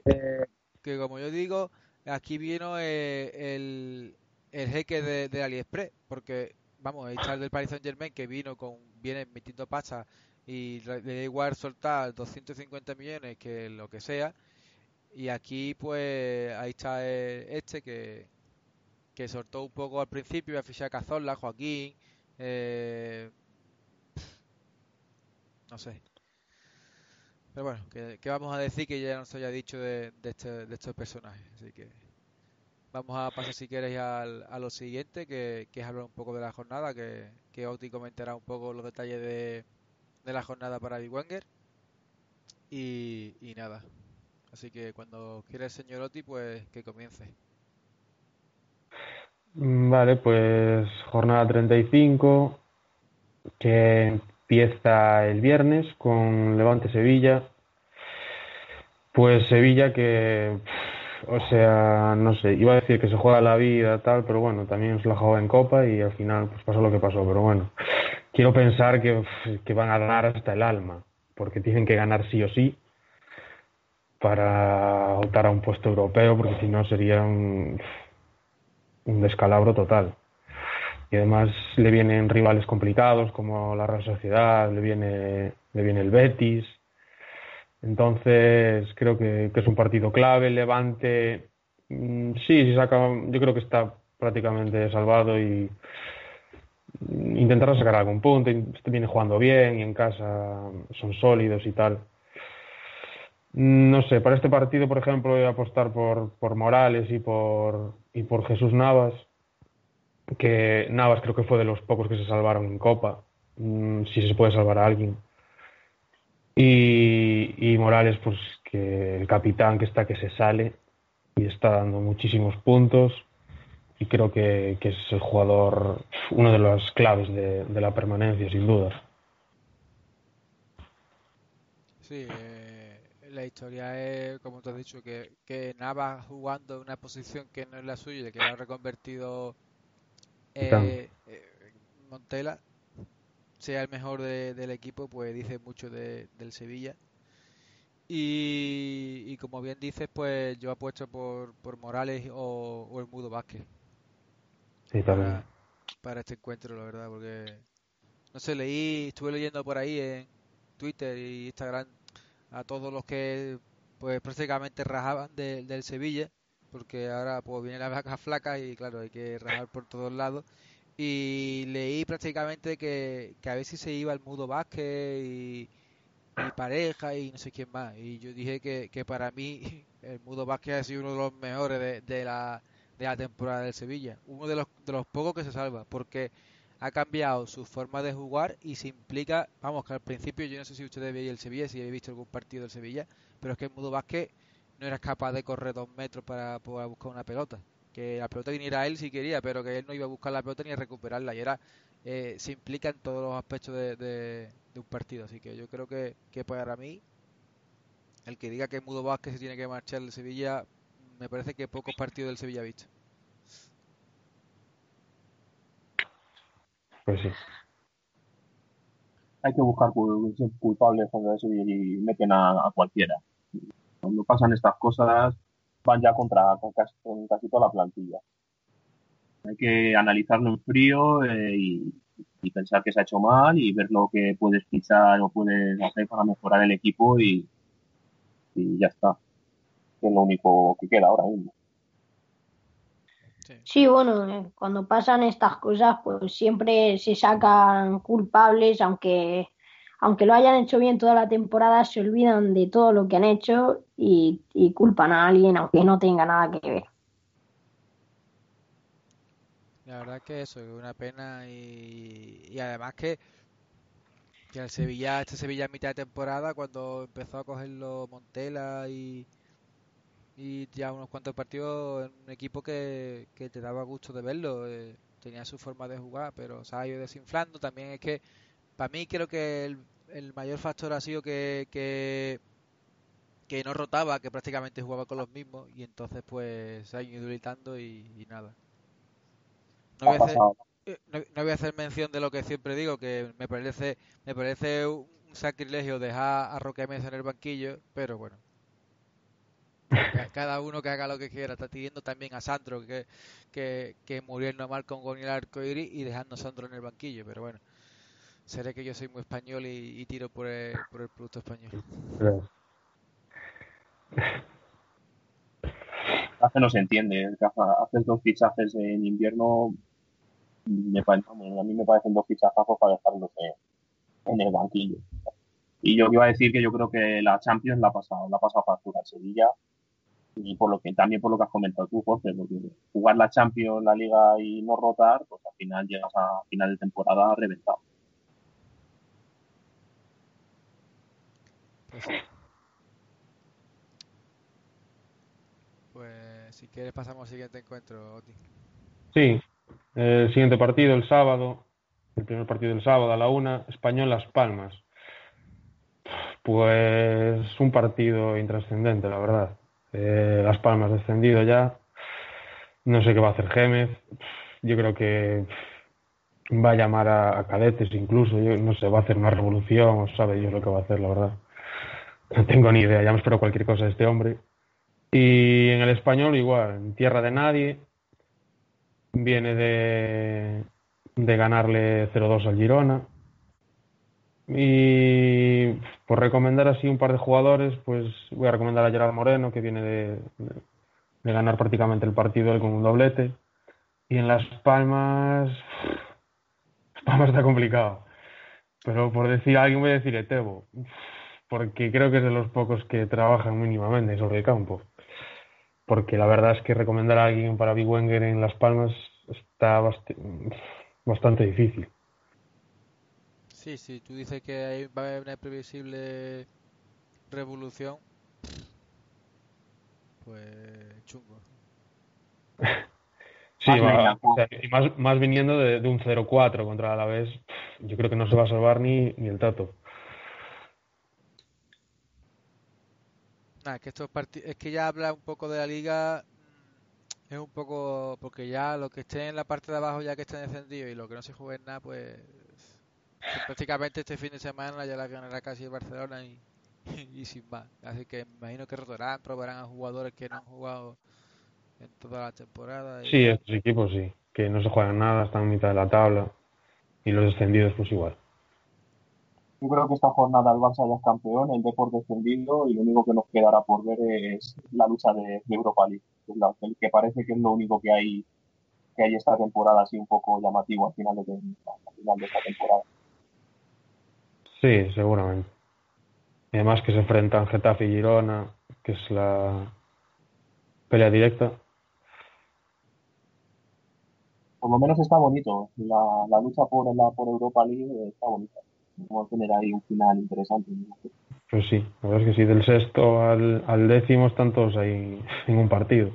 B: que como yo digo, aquí vino eh, el, el jeque de, de, AliExpress, porque, vamos, el del Paris Saint Germain que vino con, viene metiendo pasta y le da igual soltar 250 millones que lo que sea. Y aquí, pues, ahí está este que, que soltó un poco al principio, a fichar Cazorla, Joaquín, eh, no sé. Pero bueno, ¿qué, vamos a decir que ya nos haya dicho de, este, de estos personajes? Así que vamos a pasar si al, a lo siguiente, que, es hablar un poco de la jornada, que, Oti comentará un poco los detalles de, la jornada para Big Wenger. Y, nada. Así que cuando quiera señor Oti, pues que comience.
E: Mm, vale, pues jornada 35, que empieza el viernes con Levante Sevilla. Pues Sevilla que, o sea, no sé, iba a decir que se juega la vida tal, pero bueno, también es la juega en Copa y al final pues pasó lo que pasó, pero bueno, quiero pensar que, que van a ganar hasta el alma, porque tienen que ganar sí o sí para optar a un puesto europeo, porque si no sería un, un descalabro total. Y además le vienen rivales complicados como la Real Sociedad, le viene, le viene el Betis. Entonces creo que, es un partido clave. Levante Mm, sí, si saca, yo creo que está prácticamente salvado y intentará sacar algún punto. Viene jugando bien y en casa son sólidos y tal. Mm, no sé, para este partido, por ejemplo, voy a apostar por, por Morales y por, y por Jesús Navas, que Navas creo que fue de los pocos que se salvaron en Copa, mm, si se puede salvar a alguien. Y, y Morales, pues que el capitán que está que se sale y está dando muchísimos puntos y creo que, que es el jugador, uno de las claves de, de la permanencia, sin duda.
B: Sí, eh, la historia es, como tú has dicho, que, que Navas jugando en una posición que no es la suya, que lo ha reconvertido eh, eh, Montela, sea el mejor de- del equipo, pues dice mucho de- del Sevilla. Y, y como bien dices, pues yo apuesto por, por Morales o, o el Mudo Vázquez
E: Sí, también.
B: para, para este encuentro, la verdad, porque no sé, leí, estuve leyendo por ahí en Twitter y Instagram a todos los que pues prácticamente rajaban de- del Sevilla, porque ahora pues viene la vaca flaca y claro, hay que rajar por todos lados. Y leí prácticamente que, que a si se iba el Mudo Vázquez y, pareja y no sé quién más. Y yo dije que, que para mí el Mudo Vázquez ha sido uno de los mejores de, de la, de la temporada del Sevilla. Uno de los, de los pocos que se salva, porque ha cambiado su forma de jugar y se implica, vamos, que al principio yo no sé si ustedes veían el Sevilla, si habéis visto algún partido del Sevilla, pero es que el Mudo Vázquez no era capaz de correr dos metros para poder buscar una pelota. Que la pelota viniera a él si quería, pero que él no iba a buscar la pelota ni a recuperarla. Y era, eh, se implica en todos los aspectos de, de- de un partido. Así que yo creo que, que para mí, el que diga que Mudo Vázquez se tiene que marchar del Sevilla, me parece que pocos partidos del Sevilla ha visto.
E: Pues sí.
F: Hay que buscar cul- culpables contra eso y, y meten a, a cualquiera. Cuando pasan estas cosas, van ya contra con casi, con casi toda la plantilla. Hay que analizarlo en frío eh, y, y pensar que se ha hecho mal y ver lo que puedes fichar o puedes hacer para mejorar el equipo y, y ya está. Que es lo único que queda ahora mismo.
B: Sí.
D: Sí, bueno, eh, cuando pasan estas cosas, pues siempre se sacan culpables, aunque, aunque lo hayan hecho bien toda la temporada, se olvidan de todo lo que han hecho y, culpan a alguien, aunque no tenga nada que ver.
B: La verdad que eso es una pena y, además que, que el Sevilla, este Sevilla a mitad de temporada, cuando empezó a cogerlo Montela y, ya unos cuantos partidos, en un equipo que, que te daba gusto de verlo, eh, tenía su forma de jugar, pero se ha ido desinflando. También es que, para mí creo que el, el mayor factor ha sido que, que, que no rotaba, que prácticamente jugaba con los mismos y entonces pues se ha ido debilitando y, y nada. No voy a hacer, eh, no, no voy a hacer mención de lo que siempre digo, que me parece, me parece un sacrilegio dejar a Roque Mesa en el banquillo, pero bueno, ca- cada uno que haga lo que quiera. Está pidiendo también a Sandro que, que, que Muriel no mal con el arcoíris y dejando a Sandro en el banquillo, pero bueno, seré que yo soy muy español y, tiro por el, por el producto español.
F: Hace no se entiende. hace- Haces dos fichajes en invierno, me parece, a mí me parecen dos fichazazos para dejarlos en, el banquillo. Y yo iba a decir que yo creo que la Champions la ha pasado, la ha pasado factura Sevilla y por lo que también por lo que has comentado tú, Jorge, porque jugar la Champions, la Liga y no rotar, pues al final llegas a final de temporada reventado.
B: Pues si quieres pasamos al siguiente encuentro, Oti.
E: Sí, el siguiente partido el sábado, el primer partido del sábado a la una, Español Las Palmas. Pues un partido intrascendente, la verdad. Eh, Las Palmas descendido ya. No sé qué va a hacer Gémez. Yo creo que va a llamar a, a cadetes incluso. Yo no sé, va a hacer una revolución, o sabe Dios lo que va a hacer, la verdad. No tengo ni idea, ya me espero cualquier cosa de este hombre. Y en el español igual, en tierra de nadie, viene de, de ganarle 0-2 al Girona. Y por recomendar así un par de jugadores, pues voy a recomendar a Gerard Moreno, que viene de, de- ganar prácticamente el partido con un doblete. Y en Las Palmas, Las Palmas está complicado. Pero por decir alguien voy a decir Etebo, porque creo que es de los pocos que trabajan mínimamente sobre el campo. Porque la verdad es que recomendar a alguien para Big Wenger en Las Palmas está bastante difícil.
B: Sí, sí, tú dices que va a haber una previsible revolución. Pues chungo.
E: sí, más, más, viniendo de, un 0-4 contra la vez, yo creo que no se va a salvar ni, ni el tato.
B: Nada, que estos es que ya habla un poco de la liga es un poco porque ya lo que esté en la parte de abajo ya que estén descendidos y lo que no se juegue nada pues, prácticamente este fin de semana ya la ganará casi el Barcelona y, y, sin más. Así que imagino que rotarán probarán a jugadores que no han jugado en toda la temporada
E: sí estos equipos sí que no se juegan nada están en mitad de la tabla y los descendidos pues igual
F: yo creo que esta jornada el Barça ya es campeón, el deporte descendido y lo único que nos quedará por ver es la lucha de Europa League que, parece que es lo único que hay que hay esta temporada así un poco llamativo al final de, final de esta temporada.
E: Sí, seguramente. Y además que se enfrentan Getafe y Girona, que es la pelea directa.
F: Por lo menos está bonito. La, la lucha por la por Europa League está bonita. Vamos a tener ahí un final interesante.
E: Pues sí, la verdad es que sí, del sexto al, al décimo están todos ahí en un partido.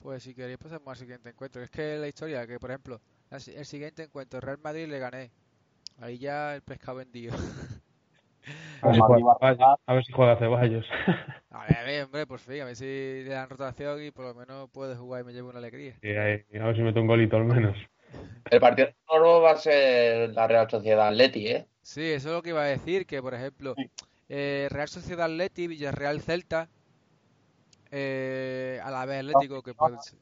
B: Pues si queréis pasamos al siguiente encuentro. Es que la historia, que por ejemplo, el siguiente encuentro, Real Madrid le gané. Ahí ya el pescado vendido.
E: A ver, si juega, a ver si juega Ceballos.
B: A ver, hombre, por fin, a ver si le dan rotación y por lo menos puede jugar y me llevo una alegría.
E: Sí, a ver si meto un golito al menos.
C: El partido de va a ser la Real Sociedad Atleti, ¿eh?
B: Sí, eso es lo que iba a decir, que por ejemplo, eh, Real Sociedad Atleti, Villarreal Celta, eh, a la vez Atlético que puede ser.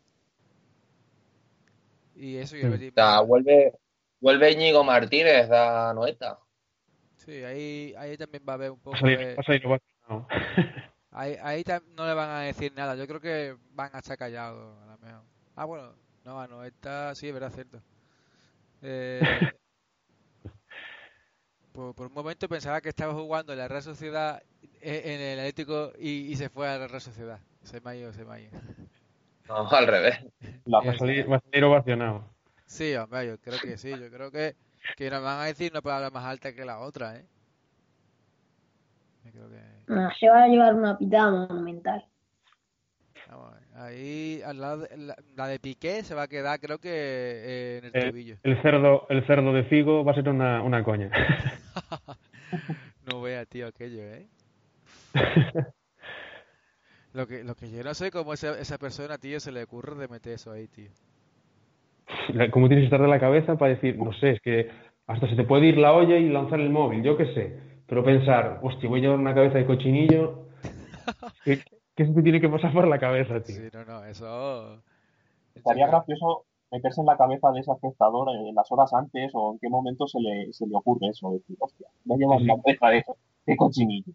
B: Y eso y el
C: vuelve, vuelve Íñigo Martínez a Noeta.
B: Sí, ahí, ahí también va a haber un poco de... ahí, ahí no le van a decir nada. Yo creo que van a estar callados. A mejor. Ah, bueno, no, a Noeta sí, es verdad, cierto. Eh, por, un momento pensaba que estaba jugando en la Real Sociedad eh, en el Atlético y, se fue a la Real Sociedad. Se me ha ido, se me ha ido.
C: No, al revés.
E: La va a salir, va a salir ovacionado.
B: Sí, hombre, yo creo que sí. Yo creo que, que nos van a decir una palabra más alta que la otra, ¿eh?
D: creo que... No, se va a llevar una pitada monumental.
B: Ahí, al lado la, de Piqué se va a quedar, creo que eh, en el, el
E: El cerdo, el cerdo de Figo va a ser una, una coña.
B: no vea, tío, aquello, ¿eh? lo que, lo que yo no sé cómo esa, esa persona, tío, se le ocurre de meter eso ahí, tío.
E: ¿Cómo tienes que estar de la cabeza para decir, no sé, es que hasta se te puede ir la olla y lanzar el móvil, yo qué sé. Pero pensar, hostia, voy a llevar una cabeza de cochinillo. ¿Qué se te tiene que pasar por la cabeza, tío?
B: Sí, no, no, eso...
F: Estaría gracioso meterse en la cabeza de ese espectador en las horas antes o en qué momento se le, se le ocurre eso. Decir, hostia, voy a llevar una cabeza de, de cochinillo.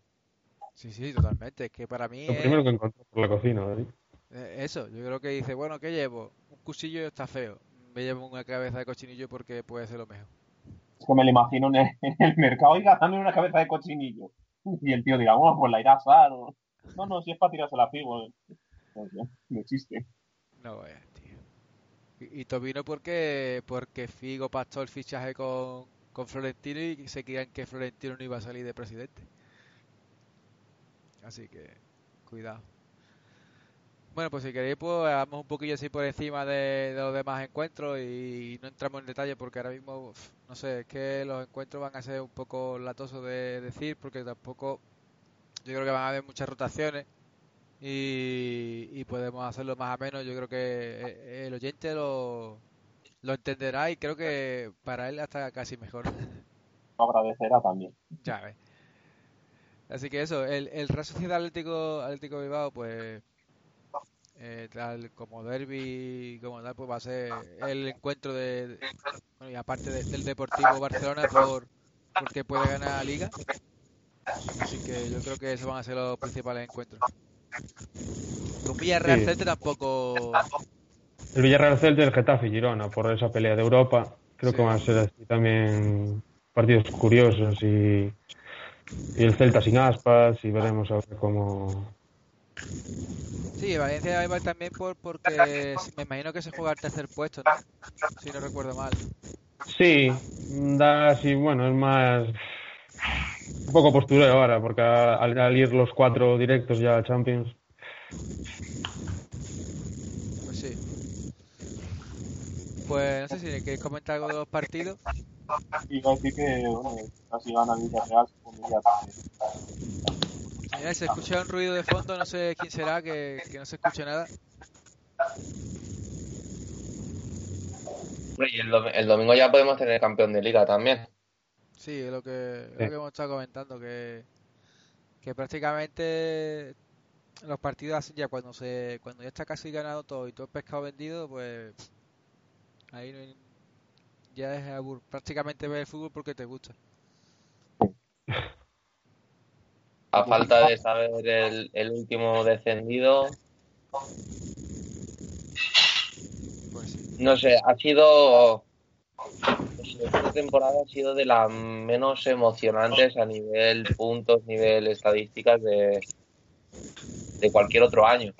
B: Sí, sí, totalmente. Es que para mí.
E: Lo primero que encontró por la cocina, ¿verdad?
B: Eh, eso, yo creo que dice, bueno, ¿qué llevo? Un cuchillo está feo. Me llevo una cabeza de cochinillo porque puede ser lo mejor.
F: Es que me lo imagino en el, mercado, y dame una cabeza de cochinillo. Y el tío dirá, bueno, pues la irá a asar. No, no, si es para tirarse la Figo. No existe.
B: No vaya, tío. Y, y Tobino porque, porque Figo pactó el fichaje con, con Florentino y se creían que Florentino no iba a salir de presidente. Así que, cuidado. Bueno, pues si queréis, pues hagamos un poquillo así por encima de, los demás encuentros y, no entramos en detalle porque ahora mismo, no sé, es que los encuentros van a ser un poco latosos de decir porque tampoco yo creo que van a haber muchas rotaciones y, podemos hacerlo más o menos. Yo creo que eh, el oyente lo, lo entenderá y creo que para él hasta casi mejor.
F: Lo agradecerá también.
B: Ya ves. Así que eso, el, el Real Sociedad Atlético, Atlético Bilbao, pues eh, tal como derby como tal, pues va a ser el encuentro de, y aparte del Deportivo Barcelona por porque puede ganar la Liga Así que yo creo que esos van a ser los principales encuentros. Con Villarreal
E: Sí.
B: Celta tampoco.
E: El Villarreal Celta y el Getafe y Girona por esa pelea de Europa. Creo
B: Sí.
E: que van a ser así también partidos curiosos y, y el Celta sin aspas y veremos a ver cómo...
B: Sí, Valencia va también por, porque me imagino que se juega el tercer puesto, ¿no? Si no recuerdo mal.
E: Sí, da así, bueno, es más... Un poco postureo ahora, porque al, al ir los cuatro directos ya a Champions...
B: Pues sí. Pues no sé si queréis comentar algo de los partidos.
F: Iba a decir que, bueno, casi gana el Villarreal.
B: Mira, se escucha un ruido de fondo, no sé quién será, que, que no se escuche nada.
C: Hombre, y el, dom- el domingo ya podemos tener campeón de liga también.
B: Sí, es lo que, es
E: Sí.
B: lo que hemos estado comentando, que, que prácticamente los partidos así ya cuando se cuando ya está casi ganado todo y todo el pescado vendido, pues ahí no hay- ya es abur- prácticamente ver el fútbol porque te gusta.
C: A falta de saber el, el último descendido,
B: Pues sí.
C: no sé, ha sido. Esta temporada ha sido de las menos emocionantes a nivel puntos, nivel estadísticas de, de cualquier otro año.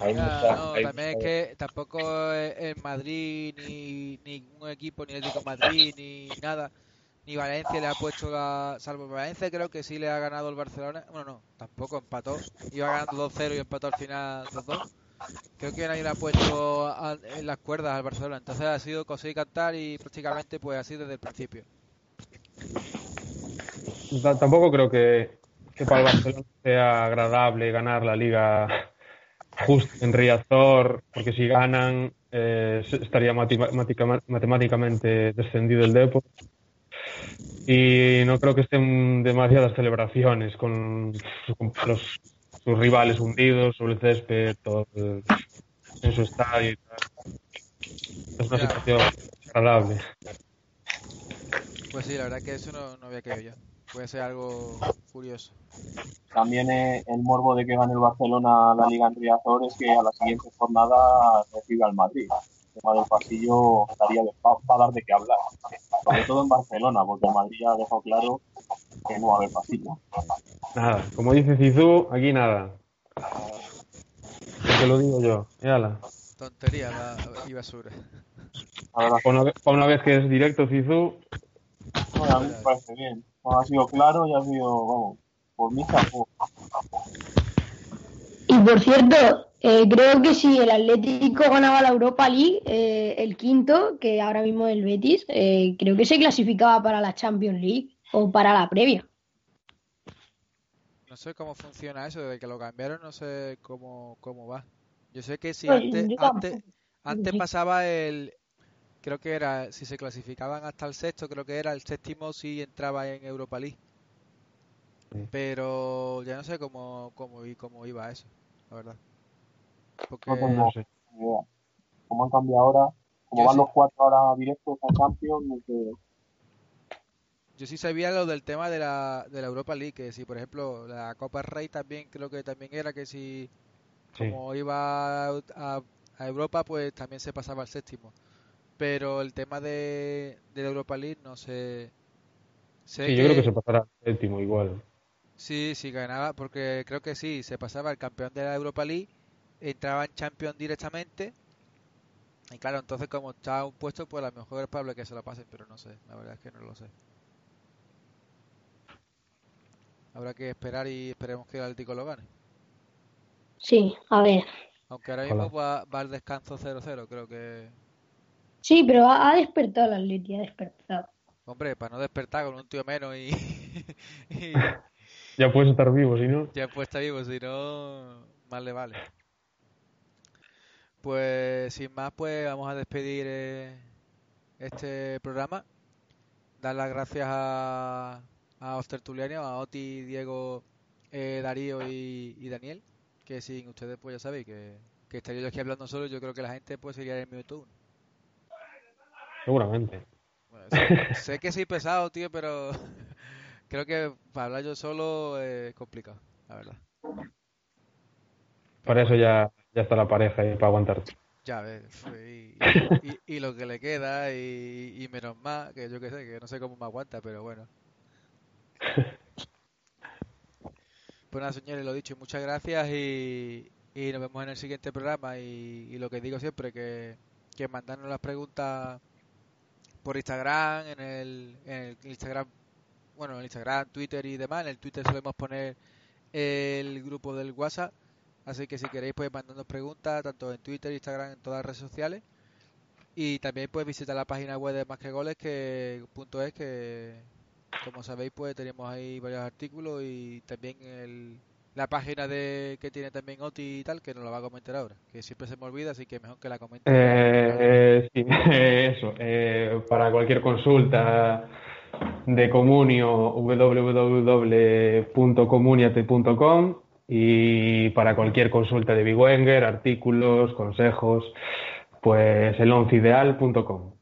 C: Hay mucha-
B: no,
C: hay
B: también es
C: mucha-
B: que tampoco es el Madrid, ni ningún equipo, ni el Atlético Madrid, ni nada, ni Valencia le ha puesto la... Salvo Valencia creo que sí le ha ganado el Barcelona. Bueno, no, tampoco empató. Iba ganando 2-0 y empató al final 2-2. Creo que nadie le ha puesto en las cuerdas al Barcelona. Entonces ha sido conseguir cantar y prácticamente pues así desde el principio.
E: Ta- Tampoco creo que, para el Barcelona sea agradable ganar la liga justo en Riazor, porque si ganan eh, estaría matemática- matemáticamente descendido el Depor. Y no creo que estén demasiadas celebraciones con los, sus rivales hundidos sobre el césped, todo el- en su estadio. y tal. Es una
B: Ya.
E: situación agradable.
B: Pues sí, la verdad que eso no, no había caído yo. Puede ser algo curioso.
F: También eh, el morbo de que gane el Barcelona la Liga en Riazor es que a la siguiente jornada recibe al Madrid. El tema del pasillo estaría de, va, va a dar de qué hablar. Sobre todo en Barcelona, porque el Madrid ya ha dejado claro que no va a haber pasillo.
E: Nada, como dice Zizou, aquí nada. Te lo digo yo. Y ala.
B: Tontería la- y basura.
E: Para una, vez- para una vez que es directo Zizou,
F: bueno, a mí me parece bien. No ha sido claro y ha sido, vamos, por mí chapó.
D: Y por cierto, eh, creo que si el Atlético ganaba la Europa League, eh, el quinto, que ahora mismo es el Betis, eh, creo que se clasificaba para la Champions League o para la previa.
B: No sé cómo funciona eso, desde que lo cambiaron no sé cómo, cómo va. Yo sé que si
D: Pues,
B: antes, antes, antes pasaba el, creo que era, si se clasificaban hasta el sexto, creo que era el séptimo si entraba en Europa League.
E: Sí.
B: Pero ya no sé cómo, cómo, y cómo iba eso, la verdad. Porque
F: No
E: no sé.
F: Como han cambiado ahora, como
B: Yo
F: van
B: sí.
F: los cuatro ahora directos a Champions, no sé.
B: Yo sí sabía lo del tema de la, de la Europa League, que si por ejemplo la Copa Rey también creo que también era que si
E: Sí.
B: como iba a, a- a Europa, pues también se pasaba al séptimo. Pero el tema de, de la Europa League no sé. Sé
E: Sí, yo creo que se pasará al séptimo igual.
B: Sí, sí ganaba, porque creo que sí, se pasaba el campeón de la Europa League, entraba en Champions directamente. Y claro, entonces como está un puesto, pues a lo mejor es probable que se lo pasen, pero no sé, la verdad es que no lo sé. Habrá que esperar y esperemos que el Atlético lo gane.
D: Sí, a ver.
B: Aunque ahora mismo va, va al descanso 0-0, creo que...
D: Sí, pero ha, ha despertado el Atleti, ha despertado.
B: Hombre, para no despertar con un tío menos y, y
E: Ya puedes estar vivo, si no.
B: ya pues está vivo, si no, más le vale. Pues sin más, pues vamos a despedir eh, este programa. Dar las gracias a, a los tertulianos, a Oti, Diego, eh, Darío y, y Daniel, que sin ustedes pues ya sabéis que, que estaría yo aquí hablando solo, yo creo que la gente pues sería en el minuto uno.
E: Seguramente.
B: Bueno, sé, sé que soy pesado, tío, pero creo que para hablar yo solo es complicado, la verdad.
E: Para eso ya, ya está la pareja y para aguantarte.
B: Ya ves, y, y, y lo que le queda y, y menos más, que yo que sé, que no sé cómo me aguanta, pero bueno. Pues nada, señores, lo dicho, muchas gracias y, y nos vemos en el siguiente programa. Y, lo que digo siempre, que, que mandarnos las preguntas por Instagram, en el, en el Instagram, bueno, en el Instagram, Twitter y demás. En el Twitter solemos poner el grupo del WhatsApp. Así que si queréis, pues mandarnos preguntas, tanto en Twitter, Instagram, en todas las redes sociales. Y también puedes visitar la página web de Más que Goles, que punto es que, como sabéis, pues tenemos ahí varios artículos y también el, la página de que tiene también Oti y tal, que nos la va a comentar ahora, que siempre se me olvida, así que mejor que la comente.
E: Eh, sí, eso. Eh, para cualquier consulta de Comunio, www.comuniate.com y para cualquier consulta de Big Wenger, artículos, consejos, pues el oncideal.com.
B: O sea,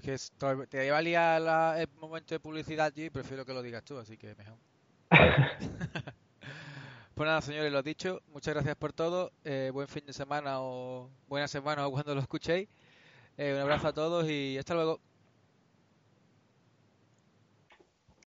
B: es que es- te iba a liar la- el momento de publicidad y prefiero que lo digas tú, así que mejor. Pues nada, señores, lo dicho, muchas gracias por todo. eh, buen fin de semana o buena semana o cuando lo escuchéis. Eh, un abrazo a todos y hasta luego.